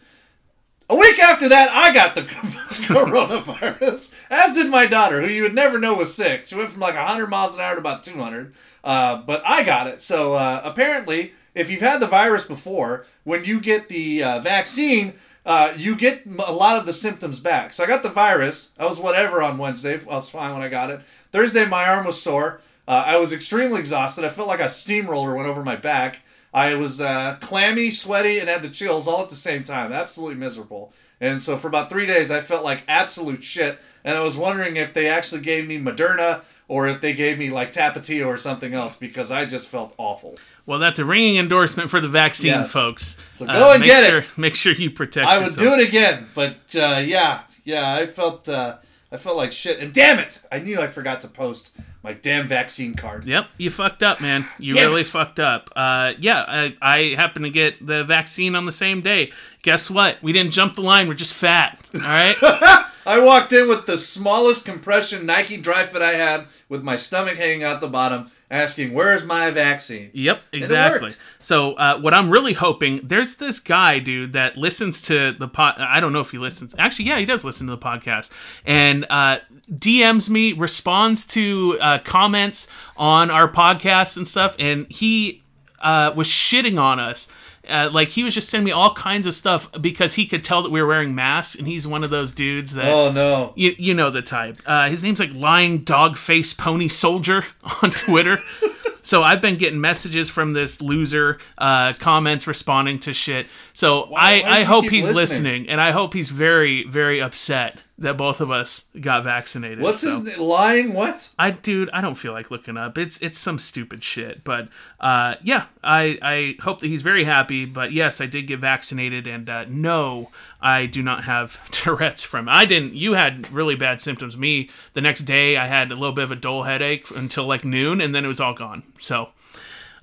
Speaker 2: A week after that, I got the [laughs] coronavirus, as did my daughter, who you would never know was sick. She went from like 100 miles an hour to about 200, uh, but I got it. So uh, apparently, if you've had the virus before, when you get the uh, vaccine, uh, you get a lot of the symptoms back. So I got the virus. I was whatever on Wednesday. I was fine when I got it. Thursday, my arm was sore. Uh, I was extremely exhausted. I felt like a steamroller went over my back. I was uh, clammy, sweaty, and had the chills all at the same time. Absolutely miserable. And so for about three days, I felt like absolute shit. And I was wondering if they actually gave me Moderna or if they gave me like Tapatio or something else because I just felt awful.
Speaker 3: Well, that's a ringing endorsement for the vaccine,
Speaker 2: Yes.
Speaker 3: folks.
Speaker 2: So go and
Speaker 3: make
Speaker 2: get it.
Speaker 3: Make sure you protect.
Speaker 2: I would do it again, but uh, yeah, yeah, I felt uh, I felt like shit. And damn it, I knew I forgot to post my damn vaccine card.
Speaker 3: Yep, you fucked up, man. You
Speaker 2: Damn
Speaker 3: really
Speaker 2: it.
Speaker 3: fucked up. Uh, yeah, I, I happened to get the vaccine on the same day. Guess what? We didn't jump the line. We're just fat. All right. [laughs]
Speaker 2: I walked in with the smallest compression Nike dry fit I had, with my stomach hanging out the bottom, asking, "Where's my vaccine?"
Speaker 3: Yep, exactly. So, uh, what I'm really hoping there's this guy, dude, that listens to the pod. I don't know if he listens. Actually, yeah, he does listen to the podcast, and uh, DMs me, responds to uh, comments on our podcast and stuff, and he uh, was shitting on us. Uh, like he was just sending me all kinds of stuff because he could tell that we were wearing masks, and he's one of those dudes that
Speaker 2: Oh no!
Speaker 3: you, you know the type. Uh, his name's like Lying Dog Face Pony Soldier [laughs] on Twitter. [laughs] so I've been getting messages from this loser, uh, comments responding to shit. So
Speaker 2: Why-
Speaker 3: I,
Speaker 2: why
Speaker 3: I hope he's
Speaker 2: listening?
Speaker 3: listening, and I hope he's very, very upset that both of us got vaccinated.
Speaker 2: What's
Speaker 3: so.
Speaker 2: his name? lying? What?
Speaker 3: I dude, I don't feel like looking up. It's it's some stupid shit. But uh, yeah, I I hope that he's very happy. But yes, I did get vaccinated, and uh, no, I do not have [laughs] Tourette's from. I didn't. You had really bad symptoms. Me, the next day, I had a little bit of a dull headache until like noon, and then it was all gone. So.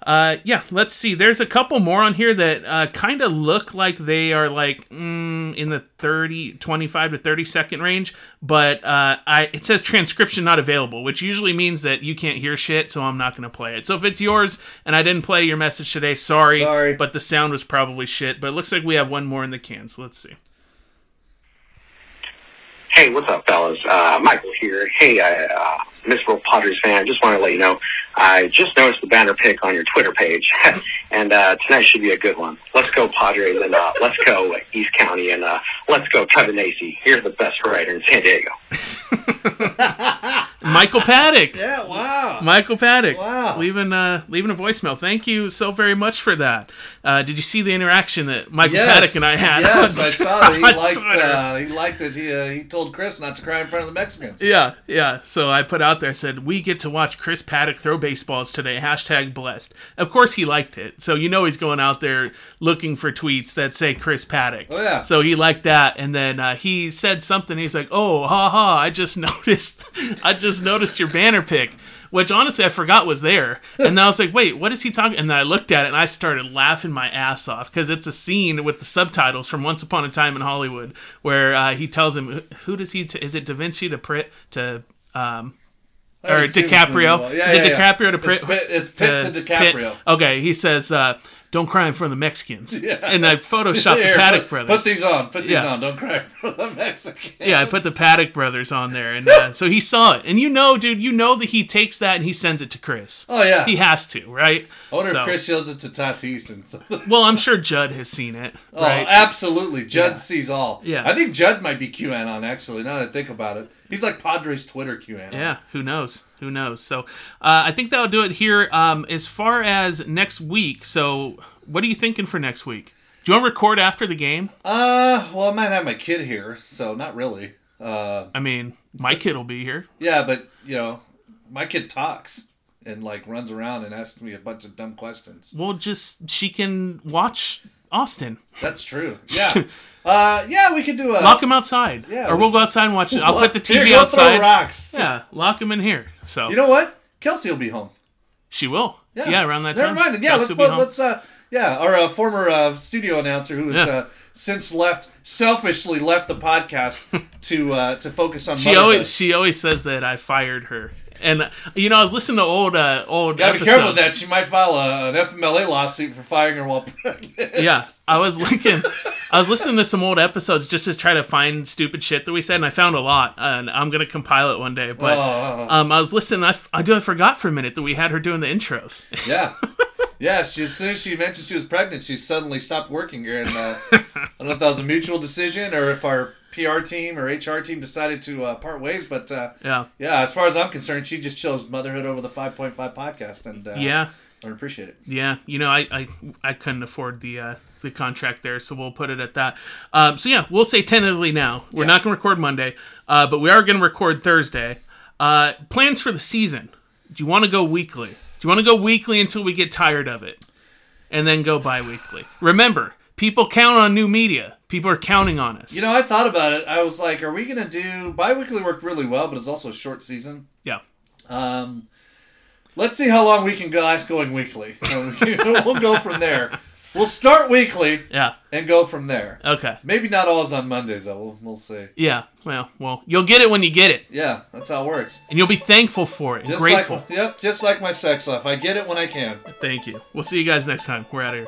Speaker 3: Uh, yeah, let's see. There's a couple more on here that uh, kind of look like they are like mm, in the 30, 25 to 30 second range, but uh, I it says transcription not available, which usually means that you can't hear shit, so I'm not going to play it. So if it's yours and I didn't play your message today, sorry.
Speaker 2: Sorry.
Speaker 3: But the sound was probably shit. But it looks like we have one more in the can, so let's see.
Speaker 8: Hey, what's up, fellas? Uh, Michael here. Hey, I, uh, Miserable Padres fan. I just want to let you know, I just noticed the banner pick on your Twitter page, [laughs] and uh, tonight should be a good one. Let's go Padres, and uh, let's go East County, and uh, let's go Kevin Acee. You're the best writer in San Diego.
Speaker 3: Michael Paddack. [laughs]
Speaker 2: Yeah, wow.
Speaker 3: Michael Paddack.
Speaker 2: Wow.
Speaker 3: Leaving uh leaving a voicemail. Thank you so very much for that. Uh, did you see the interaction that Michael Paddack and I had?
Speaker 2: Yes,
Speaker 3: on-
Speaker 2: I saw that. He [laughs] liked. Uh, he liked that he uh, he told Chris not to cry in front of the Mexicans.
Speaker 3: Yeah, yeah. So I put out there I said we get to watch Chris Paddack throw baseballs today. Hashtag blessed. Of course he liked it. So you know he's going out there looking for tweets that say Chris Paddack.
Speaker 2: Oh, yeah.
Speaker 3: So he liked that, and then uh, he said something. He's like, "Oh, ha ha! I just [laughs] noticed. I just noticed your banner pick." Which honestly I forgot was there, and then I was like, "Wait, what is he talking?" And then I looked at it and I started laughing my ass off because it's a scene with the subtitles from Once Upon a Time in Hollywood where uh, he tells him, "Who does he? T- is it Da Vinci to Prit to um, or
Speaker 2: haven't seen this movie in a
Speaker 3: DiCaprio?
Speaker 2: Yeah,
Speaker 3: is it
Speaker 2: yeah, yeah.
Speaker 3: DiCaprio to Prit?
Speaker 2: It's Pitt- it's Pitt to DiCaprio.
Speaker 3: Okay, he says, uh, "Don't cry in front of the Mexicans," [laughs] Yeah. and I photoshopped
Speaker 2: Here,
Speaker 3: the Paddack
Speaker 2: put,
Speaker 3: brothers.
Speaker 2: Put these on. Put these
Speaker 3: Yeah.
Speaker 2: on. Don't cry in front of the Mexicans.
Speaker 3: Yeah, I put the Paddack brothers on there, and uh, so he saw it. And you know, dude, you know that he takes that and he sends it to Chris.
Speaker 2: Oh yeah.
Speaker 3: he has to, right?
Speaker 2: I wonder
Speaker 3: So-
Speaker 2: if Chris shows it to Tatis and. [laughs]
Speaker 3: Well, I'm sure Judd has seen it,
Speaker 2: Oh, absolutely. Judd
Speaker 3: Yeah.
Speaker 2: sees all.
Speaker 3: Yeah.
Speaker 2: I think Judd might be QAnon, actually, now that I think about it. He's like Padres Twitter QAnon.
Speaker 3: Yeah, who knows? Who knows? So uh, I think that'll do it here. Um, as far as next week, so what are you thinking for next week? Do you want to record after the game?
Speaker 2: Uh, well, I might have my kid here, so not really. Uh,
Speaker 3: I mean, my kid will be here.
Speaker 2: yeah, but, you know, my kid talks and, like, runs around and asks me a bunch of dumb questions.
Speaker 3: Well, just she can watch Austin.
Speaker 2: That's true. [laughs] Yeah. Uh, yeah, we could do a.
Speaker 3: Lock him outside.
Speaker 2: Yeah,
Speaker 3: or
Speaker 2: we-
Speaker 3: we'll go outside and watch it. I'll put the [laughs]
Speaker 2: Here,
Speaker 3: TV
Speaker 2: go
Speaker 3: outside.
Speaker 2: Rocks.
Speaker 3: Yeah, lock him in here. So
Speaker 2: You know what? Kelsey will be home.
Speaker 3: she will.
Speaker 2: Yeah,
Speaker 3: Yeah, around that
Speaker 2: Never
Speaker 3: time.
Speaker 2: Never mind. Yeah,
Speaker 3: Kelsey
Speaker 2: let's
Speaker 3: will
Speaker 2: put, let's uh yeah, our uh, former uh, studio announcer who has
Speaker 3: Yeah.
Speaker 2: uh, since left selfishly left the podcast [laughs] to uh, to focus on
Speaker 3: She
Speaker 2: motherhood.
Speaker 3: always she always says that I fired her, and you know I was listening to old uh, old.
Speaker 2: Gotta be careful with that. She might file a, an FMLA lawsuit for firing her while pregnant.
Speaker 3: Yeah, I was [laughs] looking, I was listening to some old episodes just to try to find stupid shit that we said, and I found a lot, and I'm gonna compile it one day. But
Speaker 2: Oh.
Speaker 3: um, I was listening, I do I forgot for a minute that we had her doing the intros.
Speaker 2: Yeah. [laughs] Yeah, she, as soon as she mentioned she was pregnant, she suddenly stopped working here. And uh, I don't know if that was a mutual decision or if our PR team or HR team decided to uh, part ways. But uh,
Speaker 3: Yeah.
Speaker 2: yeah, as far as I'm concerned, she just chose motherhood over the 5.5 podcast. And uh,
Speaker 3: Yeah.
Speaker 2: I appreciate it.
Speaker 3: Yeah, you know, I I, I couldn't afford the uh, the contract there, so we'll put it at that. Um, so yeah, we'll say tentatively now. We're
Speaker 2: Yeah.
Speaker 3: not going to record Monday, uh, but we are going to record Thursday. Uh, plans for the season? Do you want to go weekly? Do you want to go weekly until we get tired of it, and then go bi-weekly? Remember, people count on new media. People are counting on us.
Speaker 2: You know, I thought about it. I was like, are we going to do. Bi weekly worked really well, but it's also a short season.
Speaker 3: yeah.
Speaker 2: Um, let's see how long we can last going weekly. [laughs] [laughs] we'll go from there. We'll start weekly
Speaker 3: Yeah.
Speaker 2: and go from there.
Speaker 3: Okay.
Speaker 2: Maybe not all is on Mondays, though. We'll, we'll see.
Speaker 3: Yeah. Well, well, you'll get it when you get it,
Speaker 2: Yeah, that's how it works.
Speaker 3: and you'll be thankful for it
Speaker 2: Just
Speaker 3: grateful.
Speaker 2: like yep, just like my sex life. I get it when I can.
Speaker 3: Thank you. We'll see you guys next time. We're out of here.